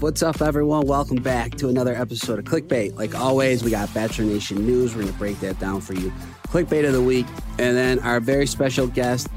What's up, everyone? Welcome back to another episode of Clickbait. Like always, we got Bachelor Nation news. We're going to break that down for you. Clickbait of the week. And then our very special guest,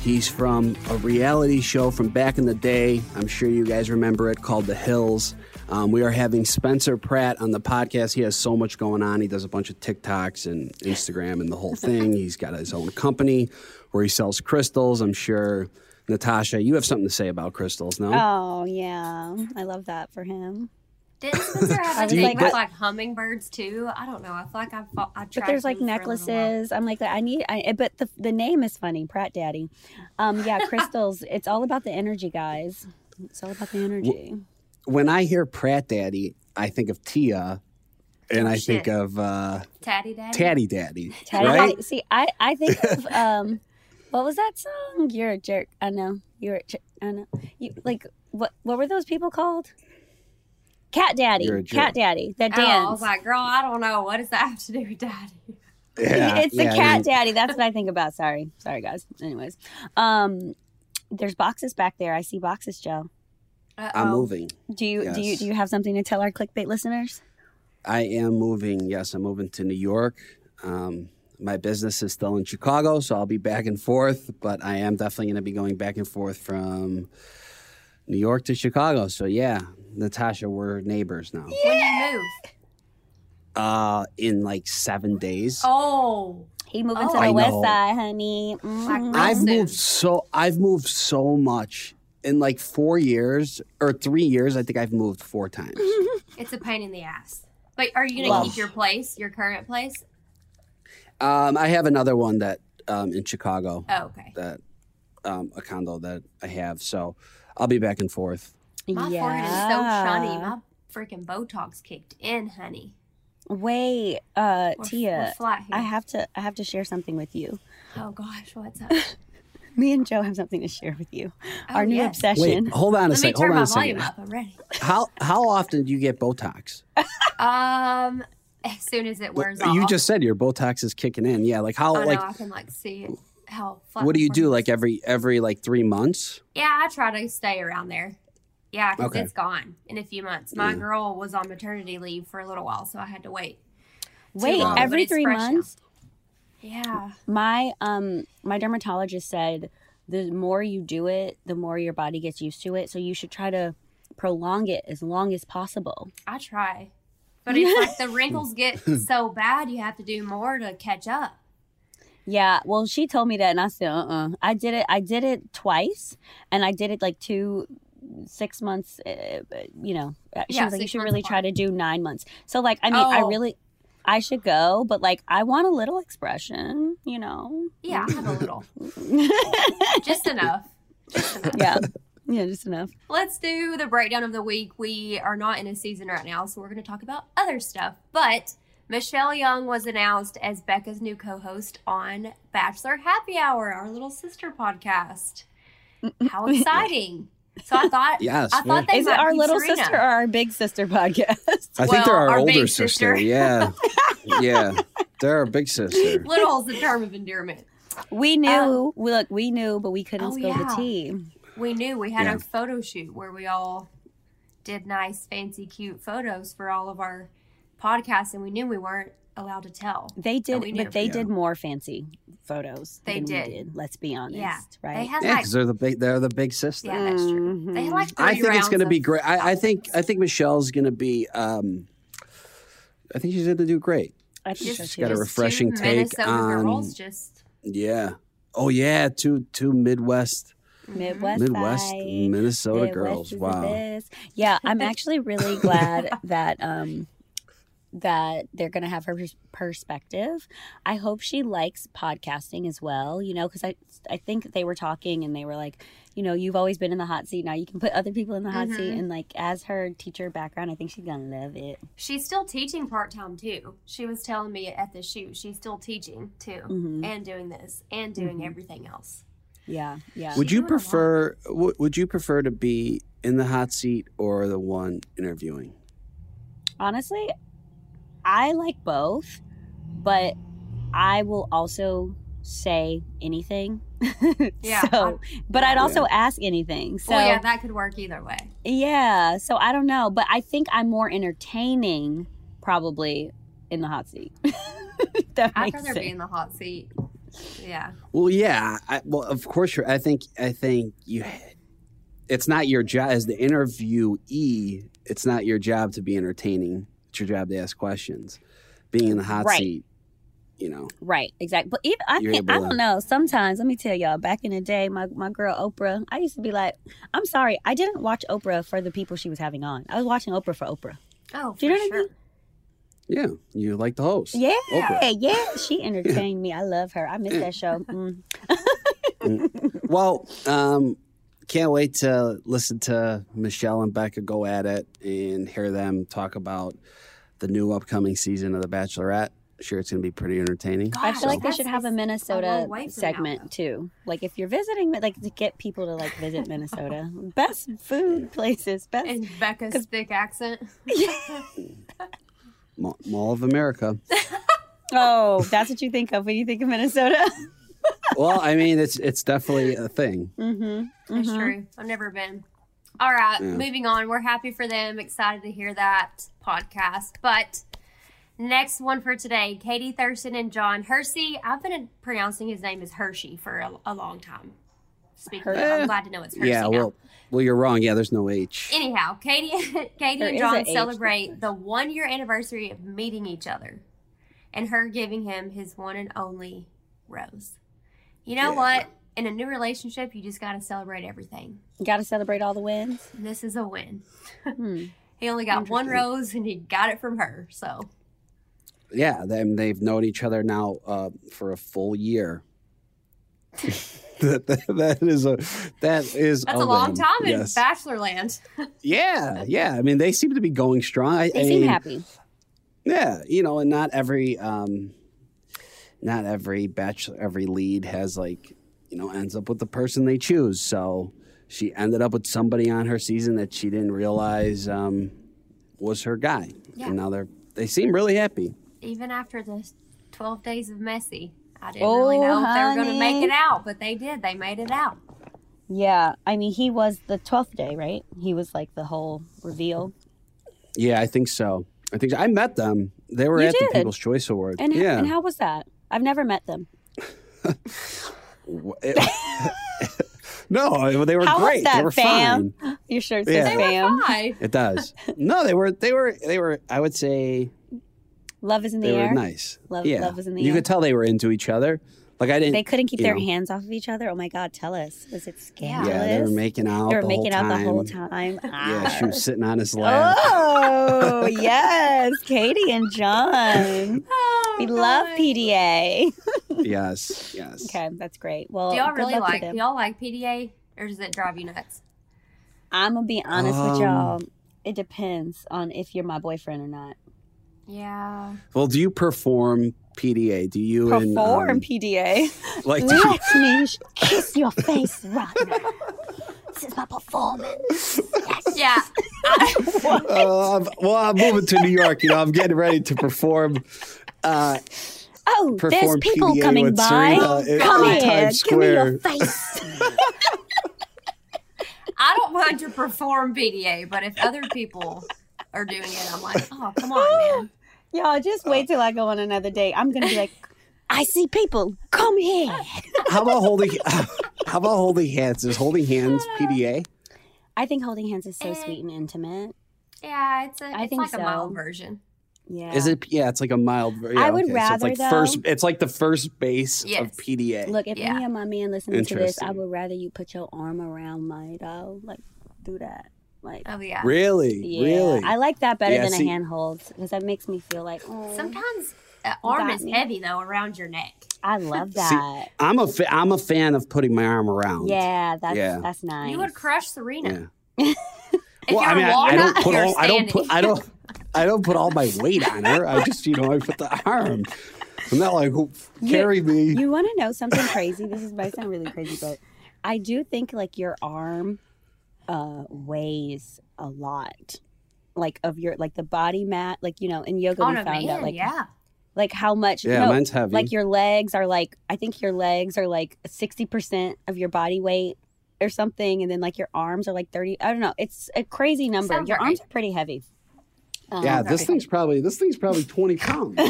he's from a reality show from back in the day. I'm sure you guys remember it called The Hills. Um, we are having Spencer Pratt on the podcast. He has so much going on. He does a bunch of TikToks and Instagram and the whole thing. He's got his own company where he sells crystals. I'm sure, Natasha, you have something to say about crystals, no? Oh yeah, I love that for him. Didn't Spencer have a like- with like hummingbirds too? I don't know. I feel like I've fo- I But there's like him for a little while. necklaces. I'm like, I need. I but the the name is funny, Pratt Daddy. Um, yeah, crystals. it's all about the energy, guys. It's all about the energy. when I hear Pratt Daddy, I think of Tia and Oh, I think of uh, Tatty Daddy. Tatty Daddy. Teddy, right? I- see, I I think of um, what was that song? You're a jerk. I know. You're a jerk. I know. You like what? What were those people called? Cat Daddy. You're a jerk. Cat Daddy. That Oh, I was like, girl, I don't know. What does that have to do with Daddy? Yeah, it's the yeah, I cat mean, daddy. That's what I think about. Sorry. Sorry, guys. Anyways, um, there's boxes back there. I see boxes, Joe. Uh-oh. I'm moving. Do you do you do you have something to tell our clickbait listeners? I am moving. Yes, I'm moving to New York. Um, my business is still in Chicago, so I'll be back and forth, but I am definitely going to be going back and forth from New York to Chicago. So, yeah, Natasha, we're neighbors now. When do you move? Uh, in like seven days. Oh, He moving Oh, to I the west know. side, honey. Like Mhm. I've moved so I've moved so much in like four years or three years. I think I've moved four times. it's a pain in the ass. But are you gonna Well- keep your place, your current place? Um, I have another one that um, in Chicago Oh, okay. that um, a condo that I have, so I'll be back and forth. My forehead is so shiny. My freaking Botox kicked in, honey. Wait, uh, We're, Tia, we're flat here. I have to I have to share something with you. oh gosh, what's up? Me and Joe have something to share with you. Oh, Our new yes. obsession. Wait, hold on a Let me second. turn Hold on my a second. volume up. I'm ready. How how often do you get Botox? Um, as soon as it wears off. You just said your Botox is kicking in. Yeah, like how Oh like no, I can like see it. How what do you do? Like every every like three months? Yeah, I try to stay around there. Yeah, because Okay. it's gone in a few months. My Yeah. girl was on maternity leave for a little while, so I had to wait. Wait, long, every three fresh now. months? Yeah. My um my dermatologist said the more you do it, the more your body gets used to it. So you should try to prolong it as long as possible. I try. But it's like the wrinkles get so bad, you have to do more to catch up. Yeah, well, she told me that, and I said, "Uh, uh I did it. I did it twice, and I did it like two, six months. Uh, you know, Uh, she Yeah, was like, you should really try to do nine months. So, like, I mean, I Oh. really, I should go, but like, I want a little expression. You know. Yeah, I have a little. Just enough. Just enough. yeah, yeah, just enough. Let's do the breakdown of the week. We are not in a season right now, so we're going to talk about other stuff. But Michelle Young was announced as Becca's new co host on Bachelor Happy Hour, our little sister podcast. How exciting! So I thought, Yes, I thought they Is it our little Serena. sister or our big sister podcast? I think they're our, our older sister. sister. Yeah, yeah, they're our big sister. Little is the term of endearment. we knew. Um, we look, we knew, but we couldn't Oh, spill yeah. the tea. We knew we had Yeah. a photo shoot where we all did nice, fancy, cute photos for all of our podcasts, and we knew we weren't allowed to tell. They did, we but they Yeah. did more fancy photos. They than did. We did. Let's be honest. Yeah, right. They had Yeah, like, because they're the big they're the big sister. yeah, that's true. They had like I think it's going to be great. I, I think I think Michelle's going to be. Um, I think she's going to do great. I think so Just, too. got a refreshing two take Minnesota on- girls. Just Yeah. Oh yeah, two two Midwest Midwest, Midwest side. Minnesota Midwest girls. Wow. best. Yeah, I'm actually really glad that um that they're going to have her perspective. I hope she likes podcasting as well, you know, cuz I I think they were talking and they were like, you know, you've always been in the hot seat. Now you can put other people in the hot seat Mhm. and like as her teacher background, I think she's going to love it. she's still teaching part time too. She was telling me at the shoot she's still teaching too, Mhm. and doing this and doing Mhm. everything else. Yeah, yeah. Would you doing a lot. prefer w- would you prefer to be in the hot seat or the one interviewing? Honestly, I like both, but I will also say anything Yeah, so, but I'd also ask anything. So well, yeah, that could work either way. Yeah, so I don't know, but I think I'm more entertaining probably in the hot seat. If that I'd makes rather sense. be in the hot seat. Yeah. Well, yeah. I, well, of course, you're, I think I think you. It's not your job as the interviewee. It's not your job to be entertaining. It's your job to ask questions. Being in the hot Right. seat, you know. Right, exactly. But even I, You're think, I don't know. Sometimes, let me tell y'all, back in the day, my, my girl Oprah, I used to be like, I'm sorry, I didn't watch Oprah for the people she was having on. I was watching Oprah for Oprah. Oh, Do you for know what I mean? Yeah, you like the host. Yeah, Oprah. yeah. She entertained me. I love her. I miss that show. Mm. Well, um, can't wait to listen to Michelle and Becca go at it and hear them talk about the new upcoming season of The Bachelorette. Sure, it's going to be pretty entertaining. I Gosh, feel like they should have a it's a Minnesota long way from now, segment too. Like if you're visiting, like to get people to like visit Minnesota, best food places, best. And Becca's thick accent. Ma- Mall of America. Oh, that's what you think of when you think of Minnesota. well, I mean, it's it's definitely a thing. mm-hmm. That's true. I've never been. All right, Yeah. moving on. We're happy for them. Excited to hear that podcast. But next one for today Katie Thurston and John Hersey. I've been pronouncing his name as Hershey for a, a long time. Speaking of, I'm glad to know it's Hershey yeah, now. well, well, you're wrong. Yeah, there's no H. Anyhow, Katie, Katie There and John a H. celebrate the one year anniversary of meeting each other, and her giving him his one and only rose. You know Yeah. what? In a new relationship, you just got to celebrate everything. You got to celebrate all the wins. This is a win. Hmm. He only got one rose, and he got it from her. So Yeah, them they've known each other now uh, for a full year. that, that, that is a that is that's a, long win. time in Yes. Bachelor Land. Yeah, yeah. I mean, they seem to be going strong. I, They I seem mean, happy. Yeah, you know, and not every um not every bachelor every lead has like, you know, ends up with the person they choose. So she ended up with somebody on her season that she didn't realize um was her guy. Yeah. And now they're they seem really happy. Even after the 12 days of messy, I didn't really Oh, know if they were going to make it out, but they did. They made it out. Yeah, I mean, he was the twelfth day, right? He was like the whole reveal. Yeah, I think so. I think I met them. They were You at the? People's Choice Award. And yeah. and how was that? I've never met them. It- no, they were How great. that, they were fam? fine. Your shirt says Yeah. They were "fam." fine. It does. no, they were they were they were I would say Love is in the they air. were nice. Love- yeah. love was in the you air. could tell they were into each other. Like I didn't. They couldn't keep their know. hands off of each other. Oh my God, tell us. Was it scandalous? yeah, they were making out. They were the making whole out time. the whole time. Yeah, she Ah. was sitting on his lap. Oh yes, Katie and John. Oh, We love PDA. Yes, yes. Okay, that's great. Well, Do y'all good really like? them. Do y'all like PDA, or does it drive you nuts? I'm gonna be honest with Um, y'all. It depends on if you're my boyfriend or not. Yeah. Well, do you perform PDA? Do you and, Perform um, PDA. like? Do you, Let me kiss your face right now. This is my performance. Yes. Yeah. Uh, I'm- well, I'm moving to New York. You know, I'm getting ready to perform. Uh, Oh, there's people PDA coming by. Serena in- Come in here, Times give me your face. I don't mind to perform PDA, but if other people are doing it, I'm like, oh, come on, man. Y'all, just wait till I go on another date. I'm gonna be like, I see people. Come here. how about holding? How about holding hands? Is holding hands PDA? I think holding hands is so Eh. sweet and intimate. Yeah, it's a, I it's think like so. a mild version. Yeah. Is it? Yeah, it's like a mild. ver- Yeah, I would okay, so rather, it's like though- first. It's like the first base Yes. of PDA. Look, if Yeah. any of my men listening to this, I Interesting. would rather you put your arm around my dog. Like, do that. Like, Oh yeah. Really, yeah. really. I like that better Yeah, than see- a handhold because that makes me feel like, oh, Sometimes an arm is me. heavy though around your neck. I love that. I'm a fa- I'm a fan of putting my arm around. yeah, that's Yeah. that's nice. You would crush Serena. Yeah. If well, you're I mean, I, I don't put all. I don't put. I don't. I don't put all my weight on her. I just, you know, I put the arm. I'm not like oh, who carry me. You want to know something crazy? This is might sound really crazy, but I do think like your arm uh weighs a lot. Like of your like the body mat, like you know, in yoga On we found man, out like yeah. like how much Yeah, no, mine's heavy. like your legs are like i think your legs are like 60% of your body weight or something and then like your arms are like 30 i don't know it's a crazy number Sounds your right. arms are pretty heavy Um, yeah, this thing's probably this thing's probably twenty pounds.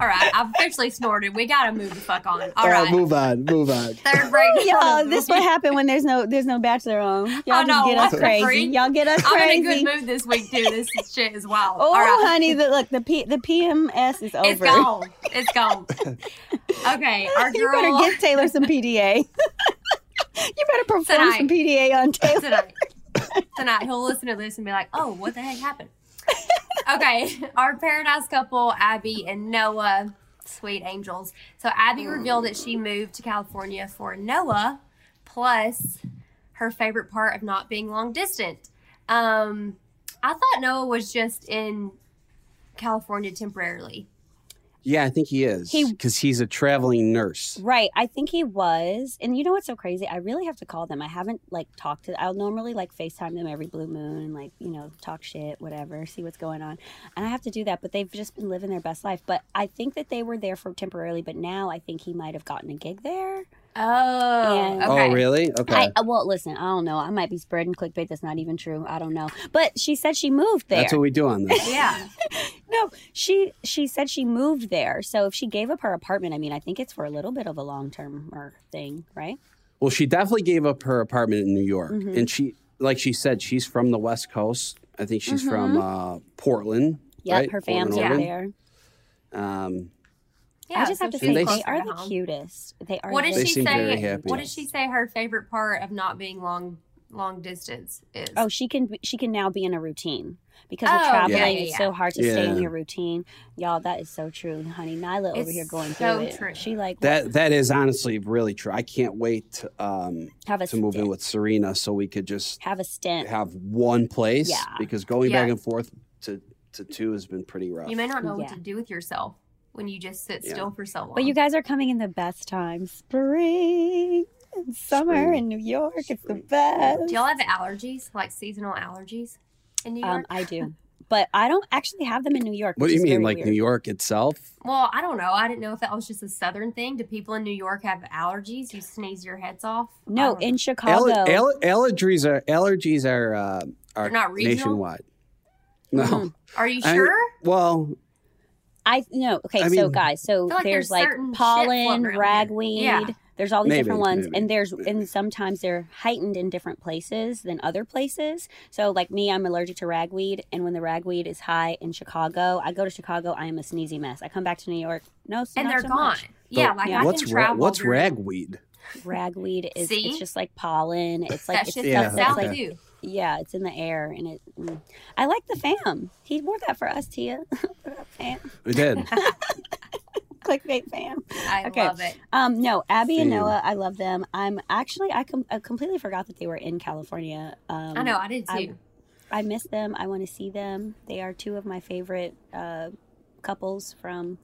All right, I've officially snorted. We gotta move the fuck on. All right, right. move on, move on. Third breakdown. Y'all, this what week. happened when there's no there's no bachelor on. Y'all I just know, get us what crazy. freak? Y'all get us crazy. I'm in a good mood this week too. This shit is wild. Oh, All right. honey, the, look the P, the PMS is over. It's gone. It's gone. Okay, our girl. you better girl get Taylor some PDA. you better perform Tonight. some PDA on Taylor. tonight. Tonight he'll listen to this and be like, "Oh, what the heck happened?" Okay, our paradise couple, Abby and Noah, sweet angels. So Abby revealed that she moved to California for Noah, plus her favorite part of not being long distant. Um, I thought Noah was just in California temporarily. Yeah, I think he is He- because he's a traveling nurse. Right. I think he was. And you know what's so crazy? I really have to call them. I haven't like talked to I'll normally like FaceTime them every blue moon and like, you know, talk shit, whatever, see what's going on. And I have to do that, but they've just been living their best life. But I think that they were there for temporarily, but now I think he might have gotten a gig there. Oh, And- okay. Oh, really? Okay. I well, listen, I don't know. I might be spreading clickbait that's not even true. I don't know. But she said she moved there. That's what we do on this. Yeah. no, she she said she moved there. So if she gave up her apartment, I mean, I think it's for a little bit of a long term thing, right? Well, she definitely gave up her apartment in New York, Mhm. and she, like she said, she's from the West Coast. I think she's from uh, Portland. Yep, right? her Portland, fam's Oregon. over there. Um, yeah I just so have to say they- they are the home. cutest. They are. What did They she seem very say? happy. What did she say? Her favorite part of not being long long distance is. Oh, she can she can now be in a routine because with Oh, traveling, yeah, yeah, it's so hard to stay in your routine. Y'all, that is so true, honey. Nyla over here going so through it. true. She like that that is honestly really true. I can't wait to, um, have a to move in with Serena so we could just have a stint. have one place. Yeah. Because going Yeah. back and forth to, to two has been pretty rough. you may not know Yeah. what to do with yourself when you just sit Yeah. still for so long. But you guys are coming in the best time. Spring and summer Spring. in New York. It's the best. do y'all have allergies, like seasonal allergies in New York? Um, I do. But I don't actually have them in New York. what do you mean, like weird. New York itself? well, I don't know. I didn't know if that was just a southern thing. Do people in New York have allergies? You sneeze your heads off? No, don't know. in Chicago. Aller- aller- allergies are allergies are uh, are They're not regional? nationwide. No. Mhm. Are you I- sure? Well, I no. Okay, I so mean- guys, so like there's there's like pollen, floating around here. ragweed. Yeah. There's all these Maybe, different ones, maybe, and there's maybe. and sometimes they're heightened in different places than other places. So like me, I'm allergic to ragweed, and when the ragweed is high in Chicago, I go to Chicago, I am a sneezy mess. I come back to New York, no, And not they're so gone. much. Yeah, like Yeah. I what's can ra- travel. what's ragweed? Ragweed is See? it's just like pollen. It's like it's shit Yeah, down stuff south that's like yeah, it's in the air, and it. mm. I like the fam. He wore that for us, Tia. fam, We did. clickbait fam. I Okay. love it. Um, no, Abby and Noah, I love them. I'm actually, I, com- I completely forgot that they were in California. Um, I know. I did too. I- I miss them. I want to see them. They are two of my favorite uh, couples from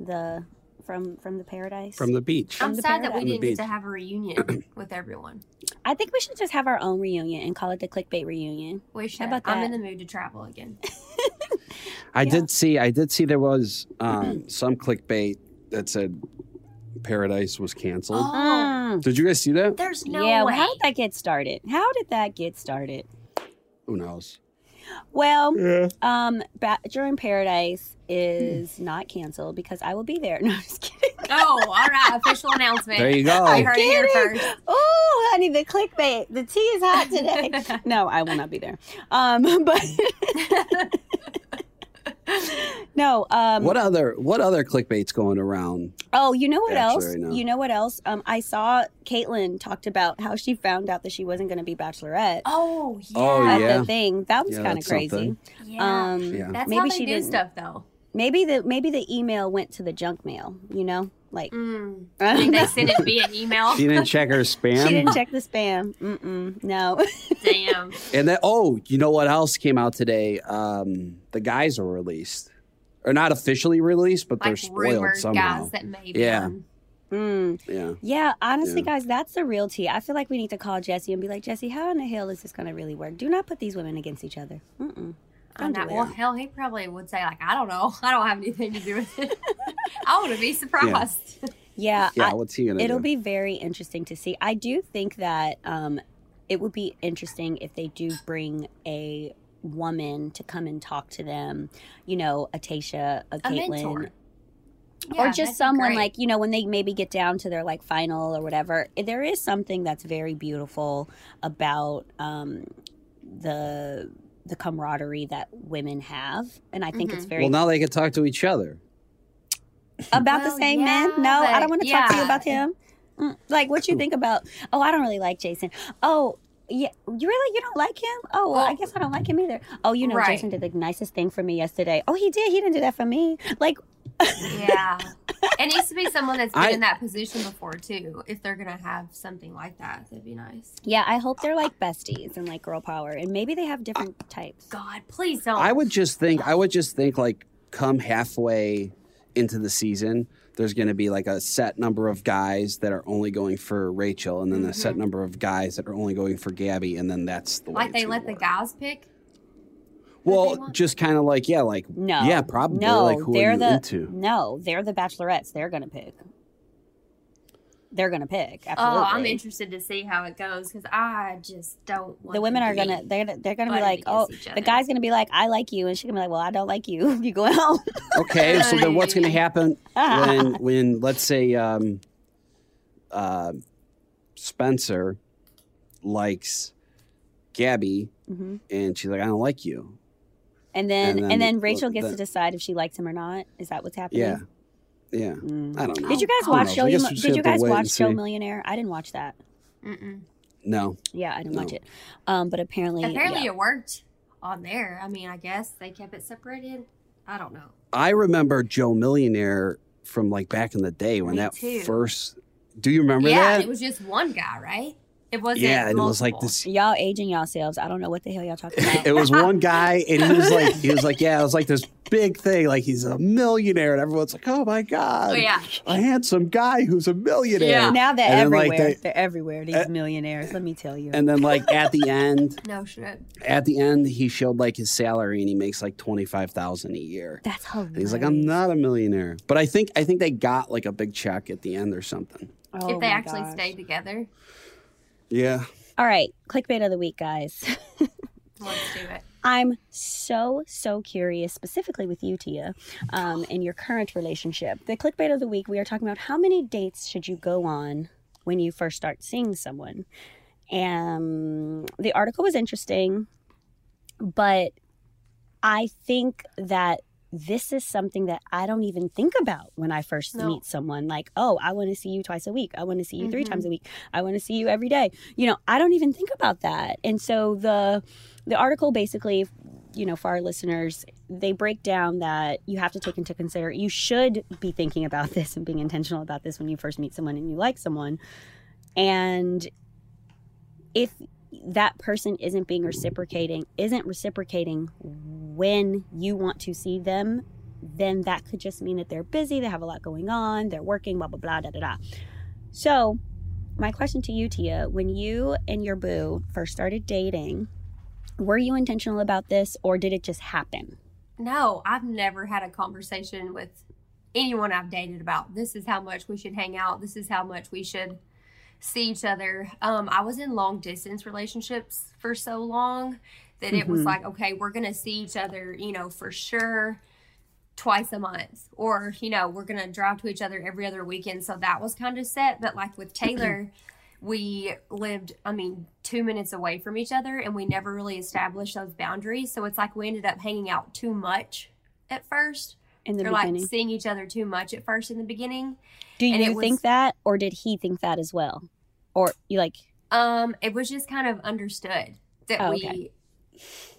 the from from the paradise. From the beach. I'm the sad that we paradise. Didn't get to have a reunion with everyone. I think we should just have our own reunion and call it the clickbait reunion. We should. about I'm in the mood to travel again. I Yeah. did see. I did see there was um, some clickbait that said Paradise was canceled. Oh, Mm. Did you guys see that? there's no yeah, way. well, how did that get started? How did that get started? Who knows? Well, Yeah. um, Bachelor in Paradise is not canceled because I will be there. No, I'm just kidding. oh, all right. Official announcement. There you go. I heard it here first. Oh, honey, the clickbait. The tea is hot today. no, I will not be there. Um, but no. Um, What other what other clickbait's going around? oh, you know what else? right. You know what else? Um, I saw Kaitlyn talked about how she found out that she wasn't going to be Bachelorette Oh yeah. Oh, at yeah. the thing. That was Yeah, kind of crazy. something. Yeah. Um, Yeah. That's maybe how they she do didn't. stuff though. Maybe the maybe the email went to the junk mail. You know, like Mm. I I think they sent it via email. She didn't check her spam. she didn't check the spam. Mm-mm, no. Damn. And then, oh, you know what else came out today? Um, the guys are released, or not officially released, but they're spoiled somehow. guys that may Yeah. on. Mm. yeah, Yeah, honestly, Yeah. guys, that's the real tea. I feel like we need to call Jesse and be like, Jesse, how in the hell is this going to really work? Do not put these women against each other. Mm-mm. On that. Well, hell, he probably would say like, I don't know, I don't have anything to do with it. I want to be surprised. Yeah, Yeah, I- what's he gonna it'll do? be very interesting to see. I do think that um, it would be interesting if they do bring a woman to come and talk to them. You know, a Tayshia, a A Kaitlyn, mentor. or Yeah, that'd just someone great. like you know when they maybe get down to their like final or whatever. There is something that's very beautiful about um, the the camaraderie that women have, and I think it's very well, now they can talk to each other. about Well, the same yeah, men. No, I don't want to talk to you about him. Mm, Like what you think about? Oh, I don't really like Jason. Oh, yeah, you really you don't like him? Oh, well, I guess I don't like him either. Oh, you know, Right. Jason did the nicest thing for me yesterday. Oh, he did. He didn't do that for me. Like, yeah, it needs to be someone that's been I- in that position before too. If they're gonna have something like that, that'd be nice. yeah, I hope they're like besties and like girl power, and maybe they have different types. God, please don't. I would just think, I would just think, like, come halfway into the season, there's going to be like a set number of guys that are only going for Rachel, and then a set mm-hmm. number of guys that are only going for Gabby, and then that's the way. like it's they gonna let the guys pick. They Well, just kind of like yeah, like No, yeah, probably No, like who they're are you the into? no, they're the bachelorettes. They're gonna pick. They're gonna pick. Absolutely. Oh, I'm interested to see how it goes because I just don't. Want the women them are gonna they're they're gonna be like oh the guy's gonna be like i like you and she's gonna be like well i don't like you you go home Okay, so then what's going to happen when when let's say um, uh, Spencer likes Gabby, Mhm. and she's like, I don't like you. And then And and then- then, rachel gets then- to decide if she likes him or not is that what's happening Yeah, yeah. Mm. I don't know. did you guys watch knows? show I you guess we just did you guys watch and show millionaire i didn't watch that Mm-mm. No, yeah i didn't watch it um but apparently Apparently, yeah. it worked on there. I mean, I guess they kept it separated. I don't know. I remember Joe Millionaire from like back in the day when Me that too. first. Do you remember yeah, that? it was just one guy, right? It wasn't. yeah, and it was like this. y'all aging yourselves i don't know what the hell y'all talking about It was one guy, and he was like, he was like, yeah, it was like this big thing, like he's a millionaire, and everyone's like, oh my god, Oh, yeah. a handsome guy who's a millionaire. Yeah. now they're And then, like, everywhere they- they're everywhere these Uh, millionaires let me tell you And then like at the end, No shit. at the end, he showed like his salary, and he makes like twenty five thousand a year. that's hilarious. And he's like, I'm not a millionaire, but I think I think they got like a big check at the end or something. Oh if they actually gosh. stayed together, Yeah. all right clickbait of the week guys let's do it. I'm so, so curious, specifically with you, Tia, um, in your current relationship. The clickbait of the week, we are talking about how many dates should you go on when you first start seeing someone. And the article was interesting, but I think that this is something that I don't even think about when I first No. meet someone. Like, oh, I want to see you twice a week. I want to see you three Mhm. times a week. I want to see you every day. You know, I don't even think about that. And so the the article basically, you know, for our listeners, they break down that you have to take into consider you should be thinking about this and being intentional about this when you first meet someone and you like someone. And if that person isn't being reciprocating, isn't reciprocating when you want to see them, then that could just mean that they're busy, they have a lot going on, they're working, blah, blah, blah, da, da, da. So, my question to you, Tia, when you and your boo first started dating, were you intentional about this or did it just happen? No, I've never had a conversation with anyone I've dated about this is how much we should hang out. This is how much we should see each other. Um, I was in long distance relationships for so long that it was Mhm. like, okay, we're gonna see each other, you know, for sure twice a month, or you know, we're gonna drive to each other every other weekend. So that was kind of set. But like with Taylor. We lived, I mean, two minutes away from each other, and we never really established those boundaries. So it's like we ended up hanging out too much at first. In the Or like beginning, seeing each other too much at first in the beginning. Do you was- think that, or did he think that as well, or you like? Um, it was just kind of understood that Oh, we okay.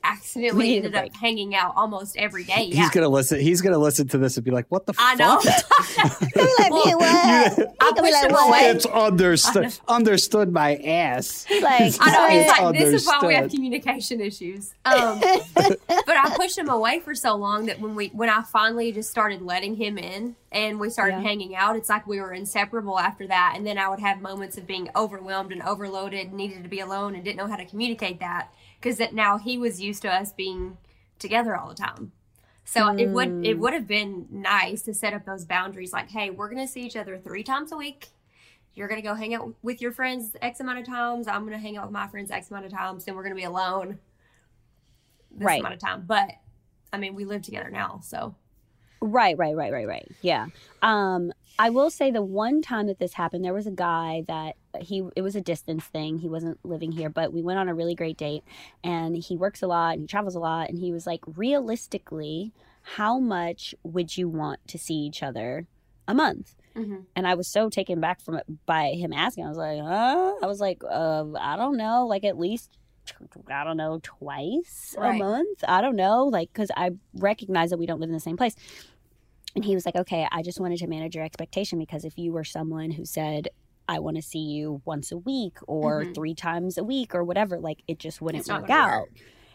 Accidentally We need a ended up hanging out almost every day. Yeah, He's gonna listen. He's gonna listen to this and be like, "What the I fuck?" know. like, Well, "Man, what?" I He be pushed like, him "What?" away. It's understood. Understood my ass. He's like, I know. He's It's like, this is why we have communication issues. Um, but I pushed him away for so long that when we, when I finally just started letting him in and we started Yeah. hanging out, it's like we were inseparable after that. And then I would have moments of being overwhelmed and overloaded, needed to be alone, and didn't know how to communicate that because that now he was used to us being together all the time. So it would it Mm. would have been nice to set up those boundaries like, hey, we're gonna see each other three times a week. You're gonna go hang out with your friends X amount of times. I'm gonna hang out with my friends X amount of times. Then we're gonna be alone this Right. amount of time. But I mean, we live together now, so Right, right, right, right, right. Yeah. Um, I will say the one time that this happened, there was a guy that he it was a distance thing. He wasn't living here, but we went on a really great date and he works a lot and he travels a lot and he was like, realistically, how much would you want to see each other a month? mhm. And I was so taken back from it by him asking. I was like, uh, I was like, uh, I don't know, like at least I don't know, twice Right. a month. I don't know, like because I recognize that we don't live in the same place. And he was like, okay, I just wanted to manage your expectation because if you were someone who said, I want to see you once a week or Mhm. three times a week or whatever, like it just wouldn't work out. work.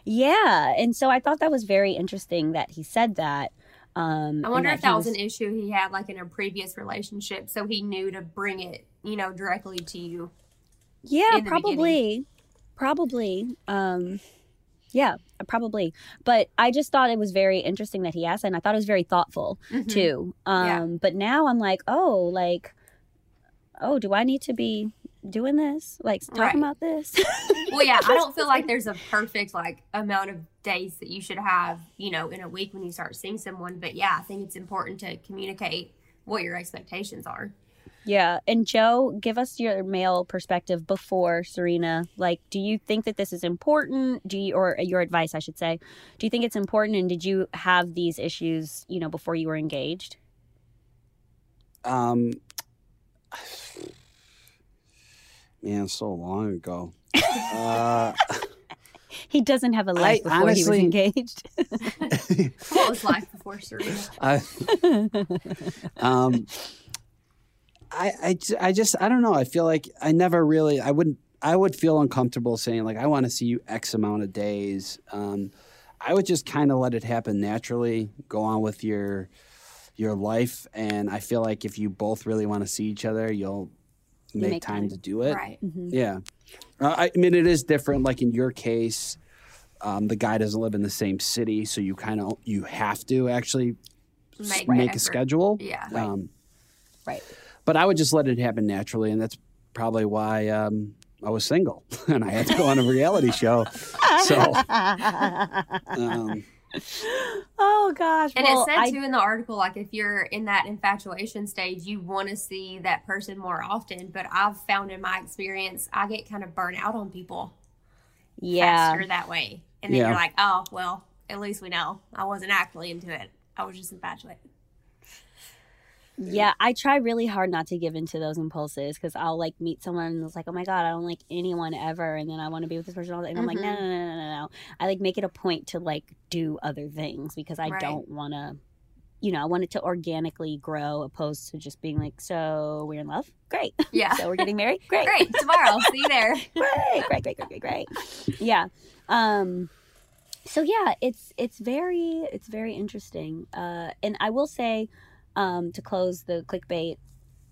Yeah. And so I thought that was very interesting that he said that. Um, I wonder if that was an issue he had like in a previous relationship, so he knew to bring it, you know, directly to you. Yeah, probably. Probably. Um yeah, probably. But I just thought it was very interesting that he asked and I thought it was very thoughtful Mhm. too. Um Yeah. but now I'm like, "Oh, like oh, do I need to be doing this? Like talking Right. about this?" Well, yeah, I don't feel like there's a perfect like amount of days that you should have, you know, in a week when you start seeing someone. But yeah, I think it's important to communicate what your expectations are. Yeah. And Joe, give us your male perspective before Serena. Like, do you think that this is important? Do you, or your advice, I should say, do you think it's important? And did you have these issues, you know, before you were engaged? Um, man, so long ago. Uh, He doesn't have a life I before honestly- he was engaged. What was life before Serena? I, um, I, I, I just, I don't know. I feel like I never really, I wouldn't, I would feel uncomfortable saying like, I want to see you X amount of days. Um, I would just kind of let it happen naturally, go on with your, your life. And I feel like if you both really want to see each other, you'll You make, make time, time. to do it. Right. Mhm. Yeah. Uh, I I mean, it is different. Like in your case, um, the guy doesn't live in the same city, so you kind of you have to actually Make make, a effort. schedule. Yeah. Right. Um, Right. But I would just let it happen naturally, and that's probably why um, I was single and I had to go on a reality show. So, um, oh gosh. And well, it said I- too in the article, like if you're in that infatuation stage, you want to see that person more often. But I've found in my experience, I get kind of burnt out on people yeah. faster that way. And then Yeah. you're like, oh, well, at least we know I wasn't actually into it. I was just infatuated. Yeah, I try really hard not to give into those impulses because I'll like meet someone and it's like, oh my god, I don't like anyone ever, and then I want to be with this person all day, and I'm like, no, no, no, no, no, no. I like make it a point to like do other things because I Right. don't want to, you know, I want it to organically grow opposed to just being like, so we're in love, great, Yeah. so we're getting married, great, Great. Tomorrow. See you there. great, great, great, great, great, great. Yeah. Um so yeah, it's it's very it's very interesting. Uh and I will say um to close the clickbait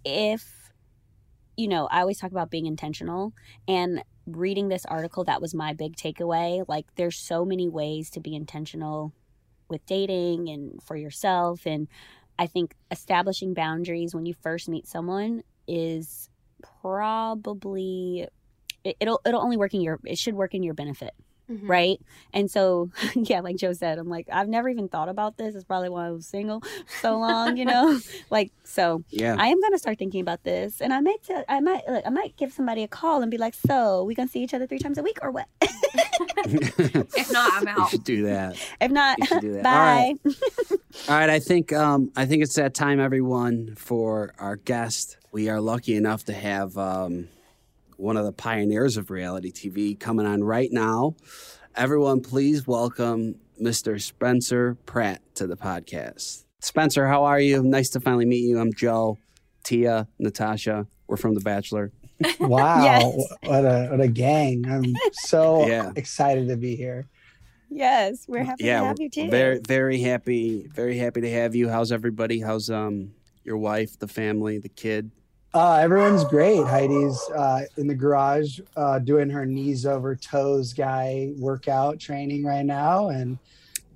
if you know, I always talk about being intentional and reading this article that was my big takeaway. Like there's so many ways to be intentional with dating and for yourself and I think establishing boundaries when you first meet someone is probably it, it'll it'll only work in your it should work in your benefit Mhm. right and so yeah like joe said i'm like i've never even thought about this it's probably why i was single so long you know like so yeah. i am gonna start thinking about this and i might tell i might look, i might give somebody a call and be like so we gonna see each other three times a week or what If not, I'm out. You should do that. if not You should do that. Bye right. All right, I think um, I think it's that time, everyone, for our guest. We are lucky enough to have um, one of the pioneers of reality TV coming on right now. Everyone, please welcome Mr. Spencer Pratt to the podcast. Spencer, how are you? Nice to finally meet you. I'm Joe, Tia, Natasha. We're from The Bachelor. Wow, Yes. what a what a gang! I'm so Yeah. excited to be here. yes we're happy yeah, to have you too very very happy, very happy to have you. How's everybody? How's um your wife, the family, the kid? Uh, everyone's great. Heidi's uh, in the garage uh, doing her knees over toes guy workout training right now, and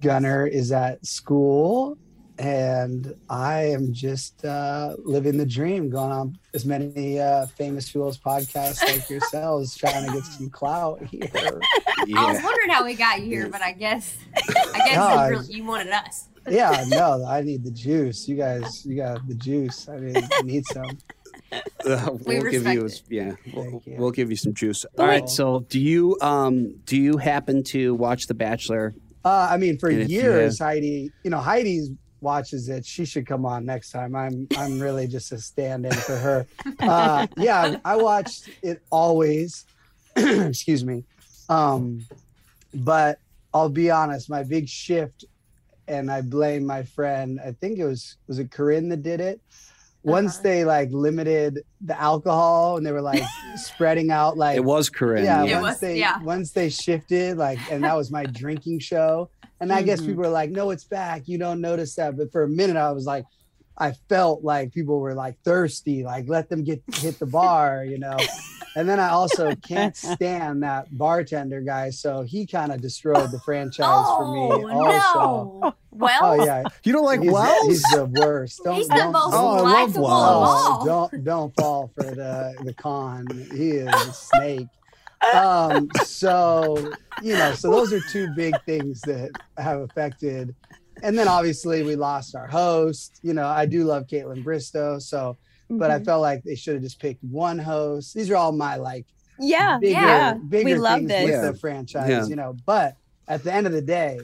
Gunner is at school, and I am just uh, living the dream, going on as many uh, famous fools podcasts like yourselves, trying to get some clout here. I was wondering how we got you here, but I guess I guess No, really, you wanted us. Yeah, no, I need the juice. You guys, you got the juice. I mean, I need some. Uh, We we'll give respect you, it. yeah, we'll, you. we'll give you some juice. Oh. All right. So, do you um do you happen to watch The Bachelor? Uh, I mean, for And if you years, Heidi, you know, Heidi's watches it. She should come on next time. I'm, I'm really just a stand-in for her. Uh, yeah, I watched it always. Excuse me. Um, but I'll be honest, my big shift, and I blame my friend. I think it was was it Corinne that did it. Once Uh-huh. they like limited the alcohol and they were like spreading out like It was Corinne. yeah, yeah. once was- they yeah. once they shifted like and that was my drinking show and i guess Mhm. people were like no it's back you don't notice that but for a minute i was like i felt like people were like thirsty like let them get hit the bar you know and then i also can't stand that bartender guy so he kind of destroyed the franchise for me Oh also no! Well, oh yeah You don't like he's, Wells? he's the worst don't, he's the don't, most Oh, likable of Oh, all. don't don't fall for the the con. He is a snake. Um, so you know, so those are two big things that have affected. And then obviously we lost our host. You know, I do love Kaitlyn Bristowe, so but I Mhm. felt like they should have just picked one host. These are all my like yeah, bigger, yeah, bigger we love things this. with Yeah. the franchise, Yeah. you know. But at the end of the day,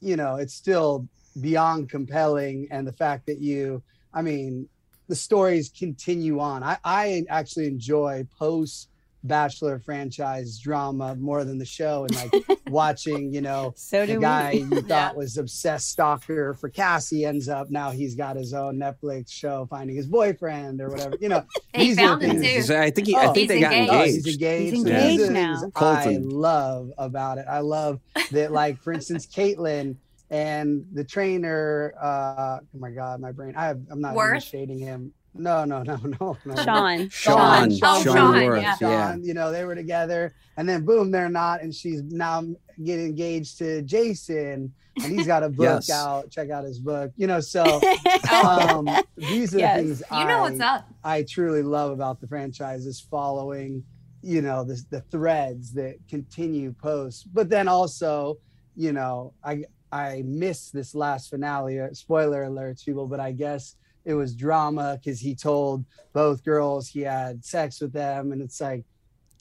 you know, it's still beyond compelling, and the fact that you, I mean, the stories continue on. I, I actually enjoy post Bachelor franchise drama more than the show, and like watching, you know, So the guy we. you thought Yeah. was obsessed stalker for Cassie ends up now he's got his own Netflix show finding his boyfriend or whatever. You know, He these found it too. He's- I think he, I Oh. think they He's got engaged. Oh, he's engaged. He's engaged these are now. things I love about it. I love that, like, for instance, Kaitlyn and the trainer. Uh, oh my God, my brain. I have, I'm not even shading him. No, no, no, no, no. Shawn. Shawn, Oh, Shawn, Shawn, Worth, yeah. yeah. Shawn, you know, they were together, and then boom, they're not, and she's now getting engaged to Jason, and he's got a book Yes. out. Check out his book, you know. So um, these are Yes. the things You know I, what's up. I truly love about the franchise is following, you know, the, the threads that continue post. But then also, you know, I I missed this last finale. uh, Spoiler alert, people, but I guess it was drama because he told both girls he had sex with them, and it's like,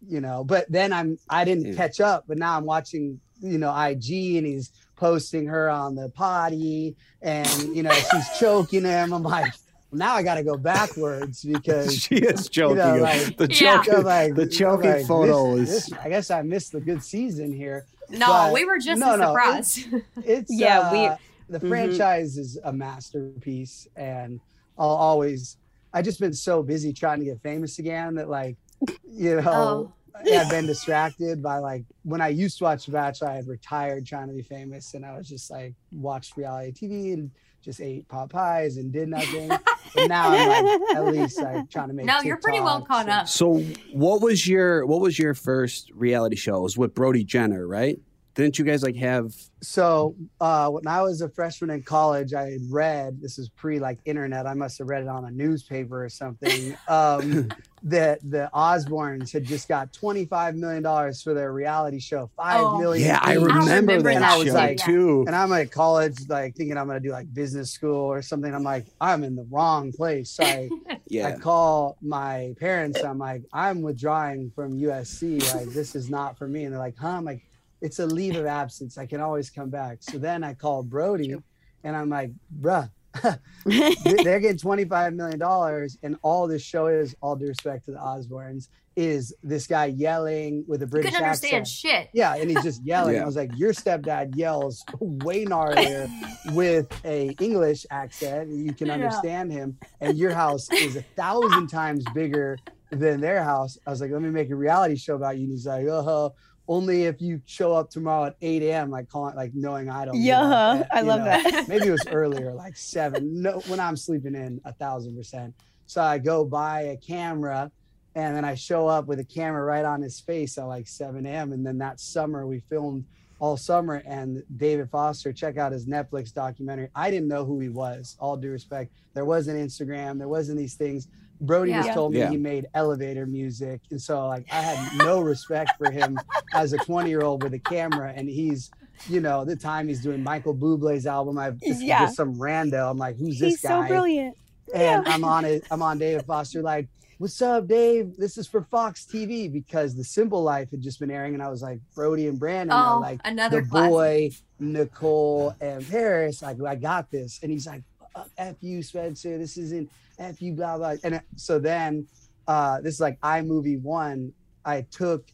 you know. But then I'm I didn't Yeah. catch up, but now I'm watching, you know, IG, and he's posting her on the potty, and you know she's choking him. I'm like. Now I got to go backwards because she is joking. know, like- the choking, I'm like- the choking like, photo this- is. this- I guess I missed the good season here. No, But- we were just no, as no, surprised. It's Yeah, uh, we- the Mhm. franchise is a masterpiece, and I'll always. I just been so busy trying to get famous again that like, you know, oh. I've been distracted by like when I used to watch The Bachelor, I had retired trying to be famous, and I was just like watched reality TV and just ate pot pies and did nothing. and now I'm like at least like trying to make. No, you're pretty well caught and- up. So, what was your what was your first reality show? It was with Brody Jenner, right? Didn't you guys like have? So uh, when I was a freshman in college, I had read this is pre like internet. I must have read it on a newspaper or something. Um, that the Osbournes had just got twenty five million dollars for their reality show. Five Oh. million. Yeah, I each. remember, remember that that. And I was show like- too. And I'm at college, like thinking I'm gonna do like business school or something. I'm like, I'm in the wrong place. So I, I Yeah, call my parents. I'm like, I'm withdrawing from USC. Like, this is not for me. And they're like, huh? I'm like, it's a leave of absence. I can always come back. So then I called Brody and I'm like, bruh, they- they're getting $25 million. And all this show is, all due respect to the Osbournes, is this guy yelling with a You British couldn't understand accent. shit. Yeah, and he's just yelling. Yeah. I was like, "Your stepdad yells way gnarlier with a English accent. You can Yeah. understand him, and your house is a thousand times bigger than their house." I was like, "Let me make a reality show about you." And he's like, "Oh, only if you show up tomorrow at 8 a.m. Like calling, like knowing I don't." Yeah, I love know, that. maybe it was earlier, like seven. No, when I'm sleeping in a thousand percent. So I go buy a camera, and then I show up with a camera right on his face at like 7 a.m. And then that summer we filmed all summer. And David Foster, check out his Netflix documentary. I didn't know who he was. All due respect, there wasn't Instagram, there wasn't these things. Brody Yeah. just told me Yeah. he made elevator music, and so like I had no respect for him as a 20 year old with a camera, and he's. You know, the time he's doing Michael Bublé's album, I've this Yeah. just some rando. I'm like, who's this He's guy? so brilliant. and I'm on it. I'm on David Foster. Like, what's up, Dave? This is for Fox TV because The Simple Life had just been airing, and I was like, Brody and Brandon, are Oh, like another the classic. boy, Nicole, and Paris. Like, I got this, and he's like, "Fuck, F you, Spencer. This isn't F you, blah blah. And so then, uh, this is like iMovie one. I took